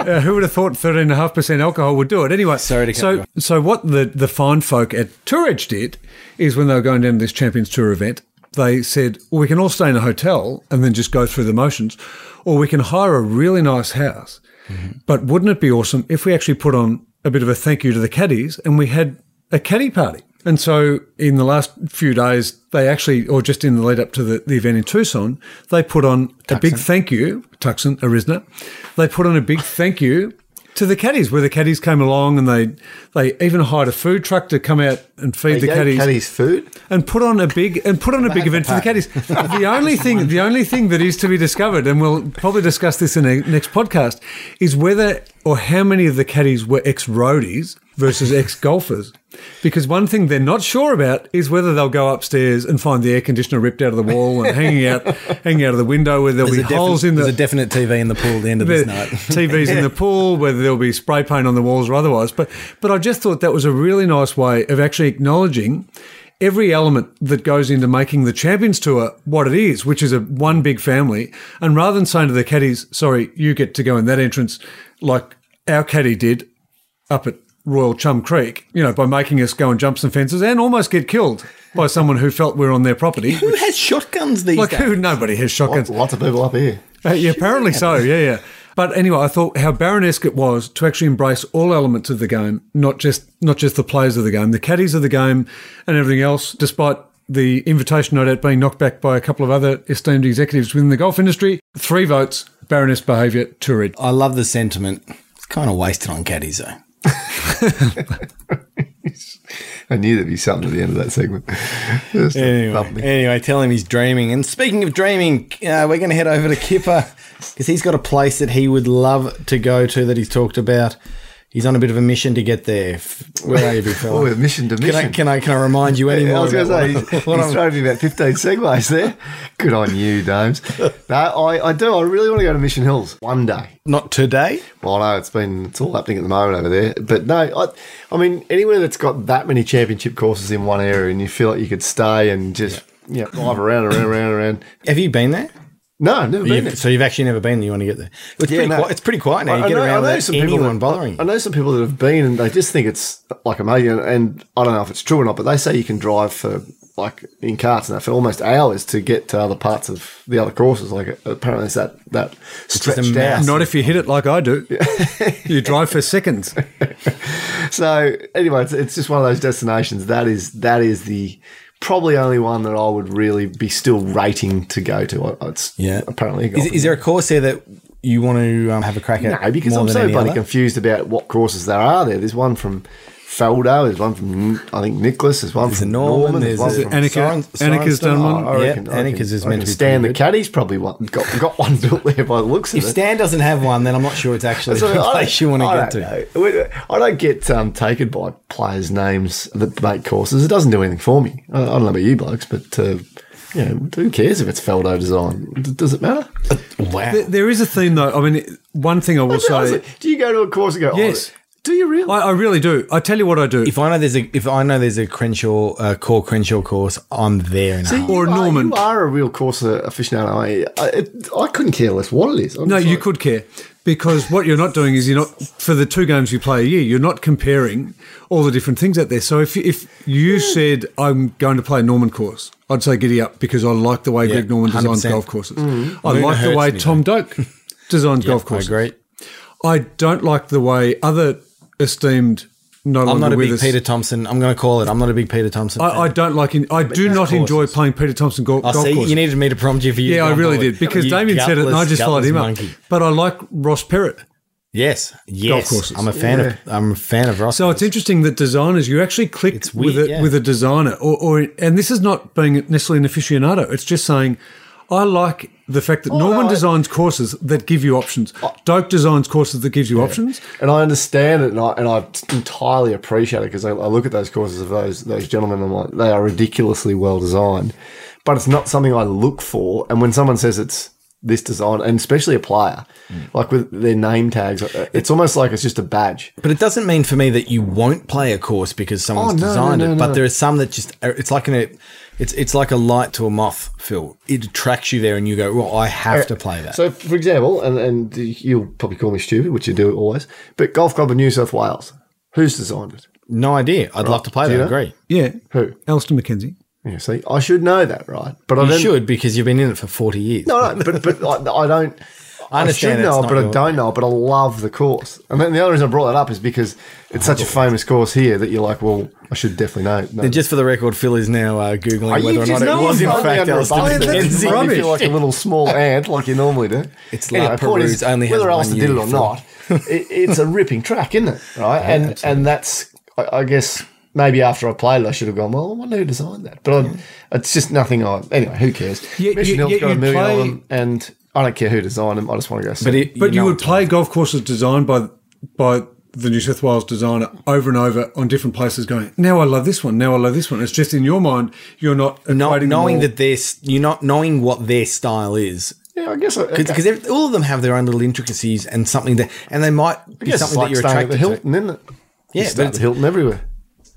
Uh, who would have thought 13.5% alcohol would do it? Anyway, Sorry to cut so, you off. so what the, the fine folk at Tour Edge did is when they were going down to this Champions Tour event, they said, well, we can all stay in a hotel and then just go through the motions, or we can hire a really nice house. Mm-hmm. But wouldn't it be awesome if we actually put on a bit of a thank you to the caddies and we had a caddy party? And so in the last few days, they actually, or just in the lead up to the, the event in Tucson, they put on a big thank you, Tucson, Arizona. They put on a big thank you to the caddies, where the caddies came along and they they even hired a food truck to come out and feed they the caddies caddies food. and put on a big and put on a big event for the caddies. The only thing, the only thing that is to be discovered, and we'll probably discuss this in the next podcast, is whether or how many of the caddies were ex roadies versus ex golfers. Because one thing they're not sure about is whether they'll go upstairs and find the air conditioner ripped out of the wall and hanging out, hanging out of the window, where there'll There's be holes definite, in the there's a definite TV in the pool at the end of this night. TVs in the pool, whether there'll be spray paint on the walls or otherwise. But but I just thought that was a really nice way of actually acknowledging every element that goes into making the Champions Tour what it is, which is a one big family. And rather than saying to the caddies, "Sorry, you get to go in that entrance," like our caddy did up at Royal Chum Creek, you know, by making us go and jump some fences and almost get killed by someone who felt we are on their property. Who has shotguns these Like days? who? Nobody has shotguns. Lots, lots of people up here. Uh, yeah, apparently so. Yeah, yeah. But anyway, I thought how Baronesque it was to actually embrace all elements of the game, not just not just the players of the game, the caddies of the game, and everything else. Despite the invitation no doubt being knocked back by a couple of other esteemed executives within the golf industry, three votes, Baroness behaviour, Tour Edge. I love the sentiment. It's kind of wasted on caddies, though. I knew there'd be something at the end of that segment. Anyway, bump anyway, tell him he's dreaming. And speaking of dreaming, uh, we're going to head over to Kipper because he's got a place that he would love to go to that he's talked about. He's on a bit of a mission to get there. Where are you, big fella? Oh, mission to Can I, mission. can I can I remind you any Yeah, I was going to say, what- he's, what he's thrown me about 15 segues there. Good on you, Dames. No, I, I do. I really want to go to Mission Hills one day. not today. Well, know it's been it's all happening at the moment over there, but no, I, I mean anywhere that's got that many championship courses in one area, and you feel like you could stay and just you know drive around, around, around, around. Have you been there? No, I've never been You've- there. so you've actually never been. There. You want to get there? It's, Yeah, pretty, no. quiet, it's pretty quiet now. You I- get know- around I know without some people anyone that- bothering. I know some people that have been and they just think it's like amazing. And I don't know if it's true or not, but they say you can drive for like in carts and that for almost hours to get to other parts of the other courses. Like apparently it's that that stretched out. Not if you hit it like I do. you drive for seconds. So anyway, it's, it's just one of those destinations. That is that is the probably only one that I would really be still rating to go to. It's Yeah. apparently a Is, is there a course there that you want to um, have a crack at? No, because I'm so bloody other? confused about what courses there are there. There's one from Faldo, there's one from I think Nicklaus, there's one There's from Norman, Norman, there's one a- from Annika, Soren- Annika's Sorensen. done Oh, one. I Yeah, reckon, I Annika's is I meant to be Stan the pretty caddy's probably one, got, got one built there by the looks of If it. Stan doesn't have one, then I'm not sure it's actually So, the I place you want to I get don't to. know. I don't get um, taken by players' names that make courses. It doesn't do anything for me. I, I don't know about you blokes, but uh, you know, who cares if it's Faldo design? D- Does it matter? Wow. There- There is a theme, though. I mean, one thing I will say, do you go to a course and go? Yes. Oh, do you really? I, I really do. I tell you what I do. If I know there's a if I know there's a Crenshaw uh, Coore Crenshaw course, I'm there in a See, heart. Or you are- Norman. You are a real course aficionado. I, I, it, I couldn't care less what it is. I'm No, you like- could care because what you're not doing is you're not for the two games you play a year. You're not comparing all the different things out there. So if if you said I'm going to play a Norman course, I'd say giddy up because I like the way Yeah, Greg Norman designs 100%. golf courses. I Luna like the way me, Tom Doak designs golf courses I agree. I don't like the way other esteemed no I'm not a with big us. Peter Thomson. I'm going to call it. I'm not a big Peter Thomson. I. I don't like. In, I do not enjoy playing Peter Thomson golf, golf see. courses. You needed me to prompt you for you. yeah, I really did because You Damien said it, and I just followed him gutless up. But I like Ross Perrett. Yes, yes. courses. I'm a fan of. I'm a fan of Ross. So it's interesting that designers, you actually click with a yeah. with a designer, or, or and this is not being necessarily an aficionado. It's just saying, I like the fact that oh, Norman no, I- designs courses that give you options. Oh. Doak designs courses that gives you options. and I understand it, and I, and I entirely appreciate it because I, I look at those courses of those those gentlemen, and I'm like, they are ridiculously well designed, but it's not something I look for. And when someone says it's this design, and especially a player, Mm. like with their name tags, uh, it's almost like it's just a badge. But it doesn't mean for me that you won't play a course because someone's Oh, no, designed no, no, it. But no. there are some that just it's like an it's it's like a light to a moth, Phil. It attracts you there, and you go, "Well, I have to play that." So, for example, and, and you'll probably call me stupid, which you do always, but Golf Club of New South Wales, who's designed it? no idea. I'd love to play Do that. you I know? agree. Yeah, Who? Alister MacKenzie. Yeah, see, I should know that, right? But I You should because you've been in it for forty years. No, no, but but I, I don't. I understand should know, but I don't know. But I love the course, and then the other reason I brought that up is because it's such a famous course here that you're like, well, I should definitely know. And just for the record, Phil is now uh, googling whether or not it was in fact Alister MacKenzie. me feel like a little small ant, like you normally do. It's Anyway, like point Peru's is, only whether Alister did it or not, it, it's a ripping track, isn't it? Right, and and that's I, I guess maybe after I played it, I should have gone. Well, I wonder who designed that, but I, it's just nothing. I anyway, who cares? Yeah, Mission you- Hill's yeah, got a million play- of them, and I don't care who designed them. I just want to go. See. But, it, But you, know would play golf courses designed by by the New South Wales designer over and over on different places. Going now, I love this one. Now I love this one. It's just in your mind, you're not not knowing that they're you're not knowing what their style is yeah, I guess I, because all of them have their own little intricacies and something that and they might be something like that you're staying at attracted the Hilton, to. isn't it? Yeah, You stay but it's the Hilton everywhere.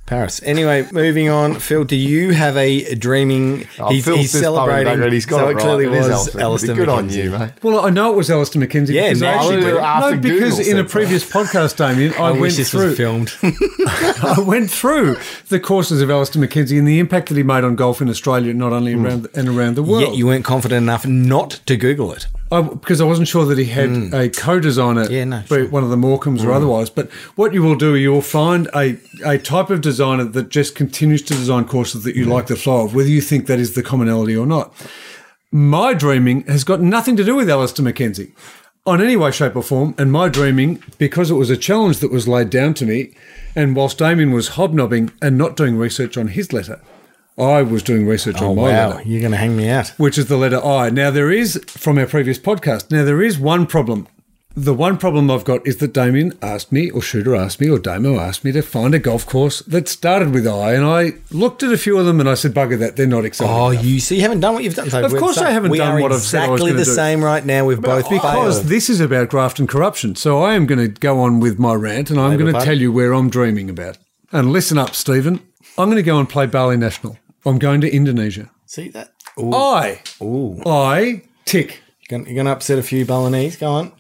Paris. Anyway, moving on. Phil, do you have a dreaming? Oh, he's Phil's he's celebrating. background, He's got so it it right. clearly It is was Alister. Alister Good on you, mate. Well, I know it was Alister MacKenzie Yeah, because I now actually I did. No, because Google in a said previous podcast, Damien, I, I went wish this through. was filmed. I went through the courses of Alister MacKenzie and the impact that he made on golf in Australia, not only hmm. around and around the world. Yet you weren't confident enough not to Google it. I, because I wasn't sure that he had mm. a co-designer. Yeah, no, sure. one of the Morecambes or mm. otherwise. But what you will do, you will find a, a type of designer that just continues to design courses that you like the flow of, whether you think that is the commonality or not. My dreaming has got nothing to do with Alister MacKenzie on any way, shape, or form. And my dreaming, because it was a challenge that was laid down to me, and whilst Damien was hobnobbing and not doing research on his letter, I was doing research Oh on my wow, letter you're going to hang me out. which is the letter I. Now, there is, from our previous podcast, now there is one problem. The one problem I've got is that Damien asked me, or Shooter asked me, or Damo asked me to find a golf course that started with I, and I looked at a few of them and I said, bugger that, they're not exciting. Oh, enough." you see, you haven't done what you've done. So Of course the I haven't we done are what I've said exactly the do. same right now. We've both because failed. this is about graft and corruption. So I am going to go on with my rant and I'm Labour going to Party. tell you where I'm dreaming about. And listen up, Stephen. I'm going to go and play Bali National. I'm going to Indonesia. see that. I, Ooh. I tick. You're going to upset a few Balinese. Go on.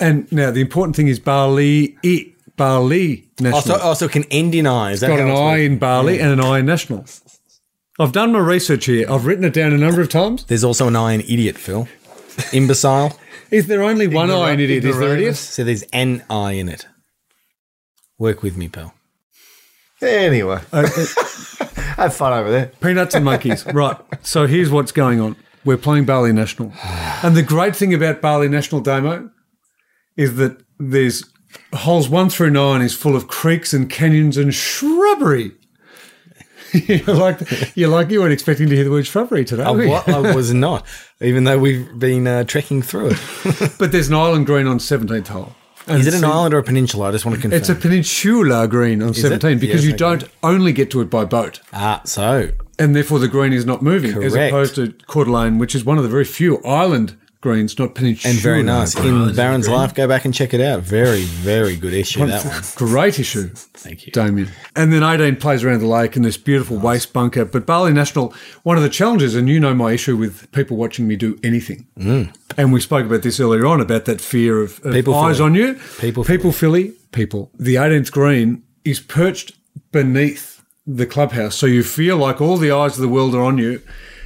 And now the important thing is Bali, I, Bali national. Also, also can end in I. Is that got an I in Bali and an I in national. I've done my research here. I've written it down a number of times. There's also an I in idiot, Phil. Imbecile. Is there only one I in idiot? Is there idiot? So there's an I in it. Work with me, pal. Anyway, uh, uh, have fun over there. Peanuts and monkeys. Right. So here's what's going on. We're playing Bali National. And the great thing about Bali National Demo is that there's holes one through nine is full of creeks and canyons and shrubbery. you're like you're like you weren't expecting to hear the word shrubbery today. I, were wa- I was not, even though we've been uh, trekking through it. But there's an island green on 17th hole. And Is it an island or a peninsula? I just want to confirm. It's a peninsula green on 17 because Yes, you don't only get to it by boat. ah, so and therefore the green is not moving, as opposed to Coeur d'Alene, which is one of the very few island greens, not peninsula. and very nice. In Baron's Life, go back and check it out. Very, very good issue that one. Great issue. Thank you. Damien. And then 18 plays around the lake in this beautiful waste bunker. But Bali National, one of the challenges, and you know my issue with people watching me do anything. Mm. And we spoke about this earlier on about that fear of, of People eyes Philly. on you. People people Philly, people. The 18th green is perched beneath the clubhouse. So you feel like all the eyes of the world are on you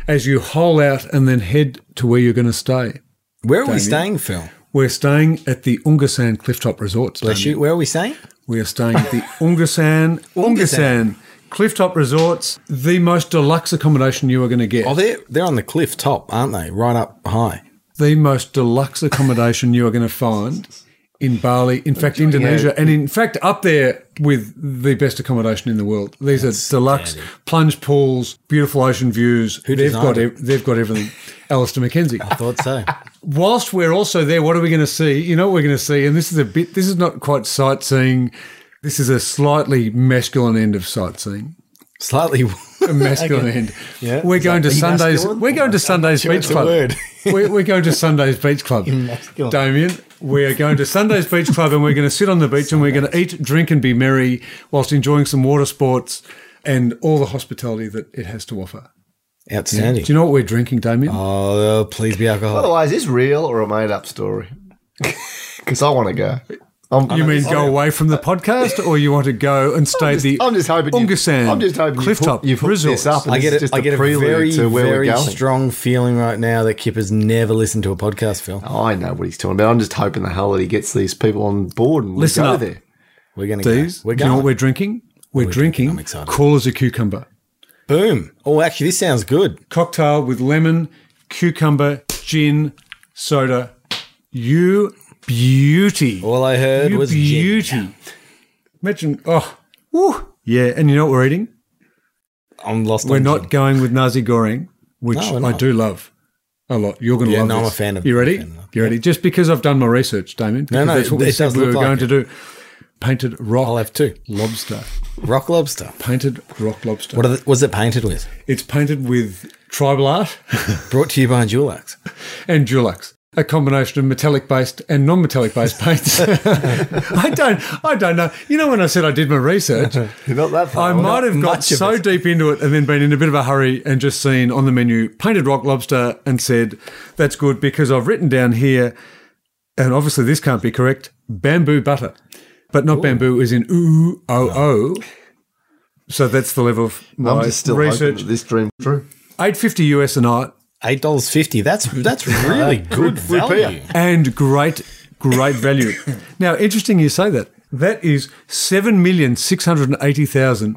as you hole out and then head to where you're going to stay. Where are we staying, Phil? We're staying at the Ungasan Clifftop Resorts. Bless you. Where are we staying? We are staying at the Ungasan, Ungasan Clifftop Resorts, the most deluxe accommodation you are going to get. Oh, they're they're on the cliff top, aren't they? Right up high. the most deluxe accommodation you are going to find in Bali, in oh, fact, Indonesia, and in fact, up there with the best accommodation in the world. These are deluxe plunge pools, beautiful ocean views. they've got it? they've got everything. Alister MacKenzie. I thought so. Whilst we're also there, what are we going to see? You know what we're going to see, and this is a bit. This is not quite sightseeing. This is a slightly masculine end of sightseeing. Slightly. A masculine end. Yeah. We're going to Sundays. emasculine? We're going to Sundays sure Beach Club. we're, we're going to Sundays Beach Club. Damien, we are going to Sundays Beach Club and we're going to sit on the beach and we're going to eat, drink, and be merry whilst enjoying some water sports and all the hospitality that it has to offer. Outstanding. Do you know what we're drinking, Damien? Oh, uh, please be alcohol. Otherwise, way, is this real or a made up story? Because I want to go. I'm, you mean go away from the podcast, or you want to go and stay at the I'm just hoping you- Ungasan I'm just hoping you've Clifftop hooked- you've hooked Resort? this up and I get this is it. just I a get a prelude very, to where we're very going. strong feeling right now that Kip has never listened to a podcast, Phil. Oh, I know what he's talking about. I'm just hoping the hell that he gets these people on board and we go up. there. We're going to go. These, We're do you know going. what we're drinking? We're, drinking I'm excited. cool as a cucumber. Boom. Oh, actually, this sounds good. Cocktail with lemon, cucumber, gin, soda. You beauty. All I heard you was gin. beauty. Imagine, oh, woo. yeah. And you know what we're eating? I'm lost. We're not gin. going with nasi goreng, which No, I do love a lot. You're going to Yeah, love no, I'm this. a fan of- You ready? I'm a fan of- You ready? Just because I've done my research, Damien. No, no, that's what we it said we were look going like to do. Painted rock I'll have two. lobster. Rock lobster. Painted rock lobster. What the, was it painted with? It's painted with tribal art Brought to you by Dulux. and Dulux. A combination of metallic based and non metallic based paints. I don't I don't know. You know when I said I did my research, You're not that far. I might have got so deep into it and then been in a bit of a hurry and just seen on the menu painted rock lobster and said, that's good because I've written down here, and obviously this can't be correct, bamboo butter. But not bamboo is in ooh, oh, oh. So that's the level of my I'm just still hoping research. this dream true. 850 US a night Eight dollars fifty. That's that's really good value. and great, great value. now, interesting you say that. That is 7,680,000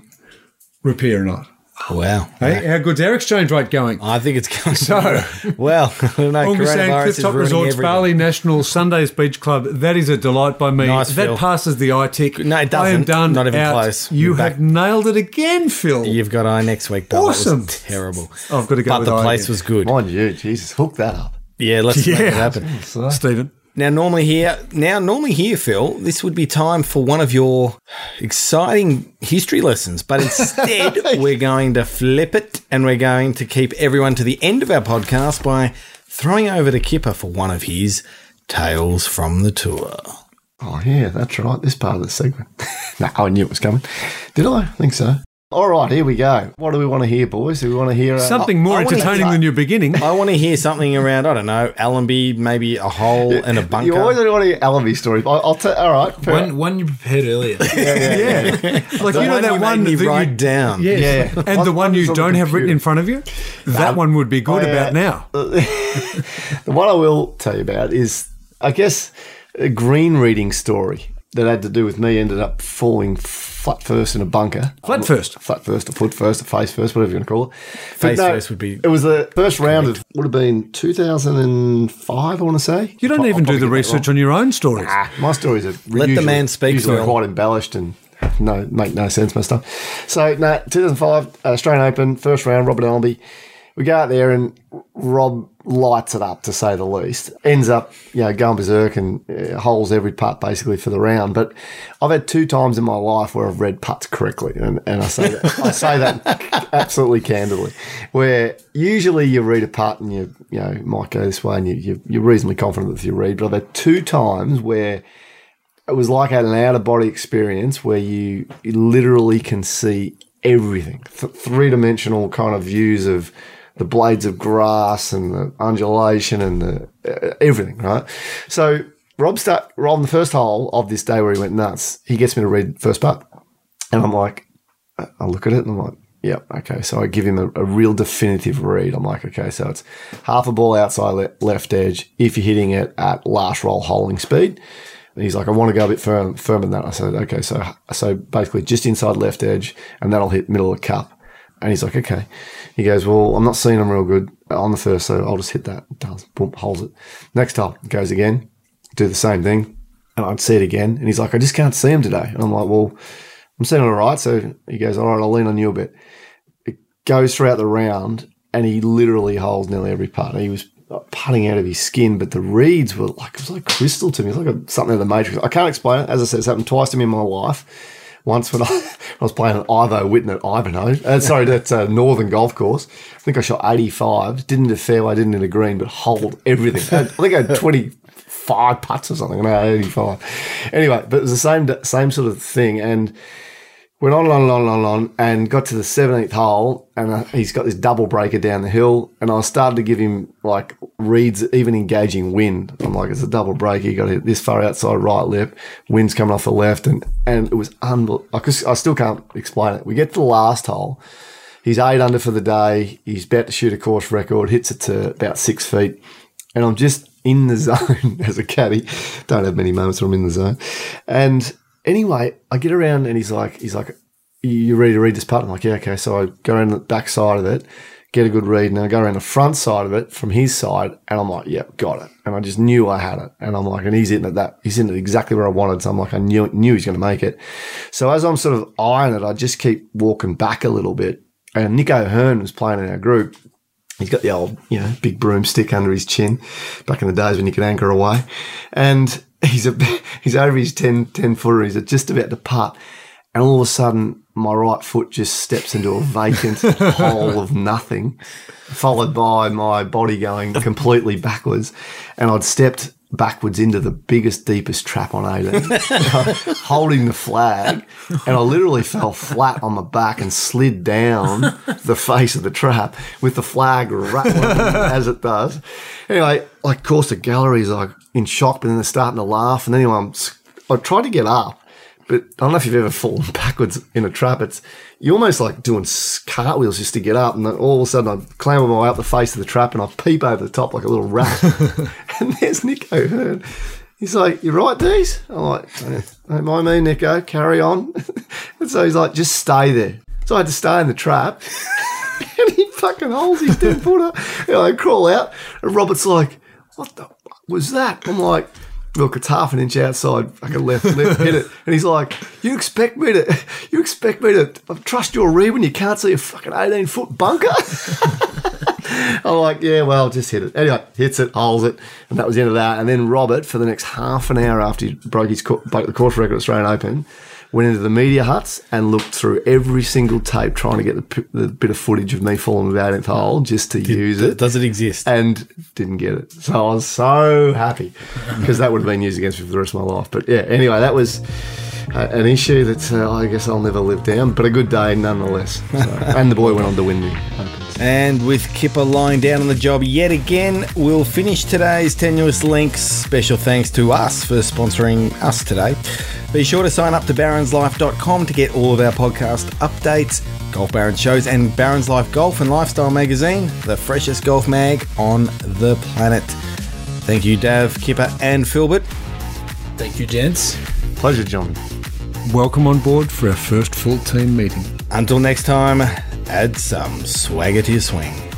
rupiah a night. Wow. Hey, how good's our exchange rate going? I think it's going So, well. I don't know. Ungasan Coronavirus is Clifftop ruining Resorts, everything. Bali National Sundays Beach Club. That is a delight by me. Nice, that Phil. passes the eye tick. No, it I am doesn't. done. Not even out. close. You You're have back. nailed it again, Phil. You've got eye next week, Bill. That was Awesome. terrible. I've got to go But with the eye place again. was good. Mind you, Jesus, hook that up. Yeah, let's make it Yeah. happen. Stephen. Now, normally here, now normally here, Phil, this would be time for one of your exciting history lessons, but instead we're going to flip it and we're going to keep everyone to the end of our podcast by throwing over to Kipper for one of his tales from the tour. oh, yeah, that's right. This part of the segment. no, I knew it was coming. Did I? I think so. All right, here we go. What do we want to hear, boys? Do we want to hear uh, Something more I wanna entertaining hear- than your beginning. I want to hear something around, I don't know, Allenby, maybe a hole and a bunker. You always want to hear Allenby stories. I'll, I'll tell. All right, One, one you prepared earlier. yeah. yeah Like, the you know that you one made me that you- write down. Yeah. Yeah. And One- the one one you is on the don't have written in front of you, that one would be good Oh, yeah. about now. The one I will tell you about is, I guess, a green reading story that had to do with me ended up falling flat first in a bunker. Flat first. Flat first, or foot first, or face first, whatever you want to call it. But Face first would be- It was the first round of, would have been 2005, I want to say. You don't I'll even do the research on your own stories. Ah, my stories are Let the man speak, Usually Phil. quite embellished and no make no sense most stuff. So no, 2005 uh, Australian Open first round. Robert Allenby. We go out there and Rob lights it up to say the least. Ends up you know going berserk and uh, holes every putt basically for the round. But I've had two times in my life where I've read putts correctly, and, and I say that I say that absolutely candidly. Where usually you read a putt and you you know might go this way and you, you you're reasonably confident with your read. But I've had two times where it was like an out of body experience where you, you literally can see everything, Th- three dimensional kind of views of the blades of grass and the undulation and the uh, everything, right? So Rob start Rob on the first hole of this day where he went nuts. He gets me to read first putt, and I'm like, I look at it and I'm like, yeah, okay. So I give him a, a real definitive read. I'm like, okay, so it's half a ball outside le- left edge if you're hitting it at last roll holding speed. And he's like, I want to go a bit firm, firmer than that. I said, okay, so so basically just inside left edge, and that'll hit middle of cup. And he's like, okay. He goes, well, I'm not seeing them real good on the first, so I'll just hit that. Does boom, holds it. Next hole goes again, do the same thing, and I'd see it again. And he's like, I just can't see him today. And I'm like, well, I'm seeing it all right. So he goes, all right, I'll lean on you a bit. It goes throughout the round, and he literally holds nearly every putt. He was putting out of his skin, but the reeds were like it was like crystal to me. It was like a, something of the Matrix. I can't explain it. As I said, it's happened twice to me in my life. Once when I, I was playing at Ivo Witten at Ivanhoe, uh, sorry, that uh, Northern Golf Course. I think I shot 85, didn't hit a fairway, didn't hit a green, but hold everything. I think I had 25 putts or something, I no, 85. Anyway, but it was the same same sort of thing. And went on and on and on and on, and got to the 17th hole and uh, he's got this double breaker down the hill and I started to give him like reads even engaging wind. I'm like it's a double breaker. You got hit this far outside right lip wind's coming off the left and and it was unbelievable I, I still can't explain it. We get to the last hole. He's eight under for the day. He's about to shoot a course record hits it to about six feet and I'm just in the zone as a caddy. Don't have many moments where I'm in the zone. And anyway, I get around and he's like, he's like, you ready to read this putt? I'm like, yeah, okay. So I go around the back side of it, get a good read, and I go around the front side of it from his side, and I'm like, yep, got it. And I just knew I had it. And I'm like, and he's hitting it that he's hitting it exactly where I wanted. So I'm like, I knew knew he's going to make it. So as I'm sort of eyeing it, I just keep walking back a little bit. And Nick O'Hern was playing in our group. He's got the old, you know, big broomstick under his chin back in the days when you could anchor away. And he's a, he's over his 10, 10 footer. He's just about to putt. And all of a sudden, my right foot just steps into a vacant hole of nothing, followed by my body going completely backwards. And I'd stepped backwards into the biggest, deepest trap on 18, holding the flag. And I literally fell flat on my back and slid down the face of the trap with the flag rattling as it does. Anyway, like, of course, the gallery's like in shock, but then they're starting to laugh. And anyway, I'm, I tried to get up, but I don't know if you've ever fallen backwards in a trap. It's you're almost like doing cartwheels just to get up, and then all of a sudden I clamber my way up the face of the trap, and I peep over the top like a little rat, and there's Nick O'Hern. He's like, "You're right, Dees?" I'm like, "Eh, "Don't mind me, Nico. Carry on." and so he's like, "Just stay there." So I had to stay in the trap, and he fucking holds his ten footer. And I crawl out, and Robert's like, "What the fuck was that?" I'm like. Look, it's half an inch outside. Fucking left, left, hit it. And he's like, "You expect me to? You expect me to uh, trust your read when you can't see a fucking eighteen foot bunker?" I'm like, "Yeah, well, just hit it." Anyway, hits it, holds it, and that was the end of that. And then Robert, for the next half an hour after he broke his broke the course record at Australian Open, went into the media huts and looked through every single tape, trying to get the, the bit of footage of me falling about in the 18th hole just to use it Does it exist? and didn't get it. So I was so happy because that would have been used against me for the rest of my life. But yeah, anyway, that was an issue that uh, I guess I'll never live down, but a good day nonetheless. So, and the boy went on to win the Opens. And with Kipper lying down on the job yet again, we'll finish today's Tenuous Links. Special thanks to us for sponsoring us today. Be sure to sign up to baronslife.com to get all of our podcast updates, Golf Baron shows, and Barons Life Golf and Lifestyle magazine, the freshest golf mag on the planet. Thank you, Dav, Kipper, and Philbert. Thank you, gents. Pleasure, John. Welcome on board for our first full team meeting. Until next time, add some swagger to your swing.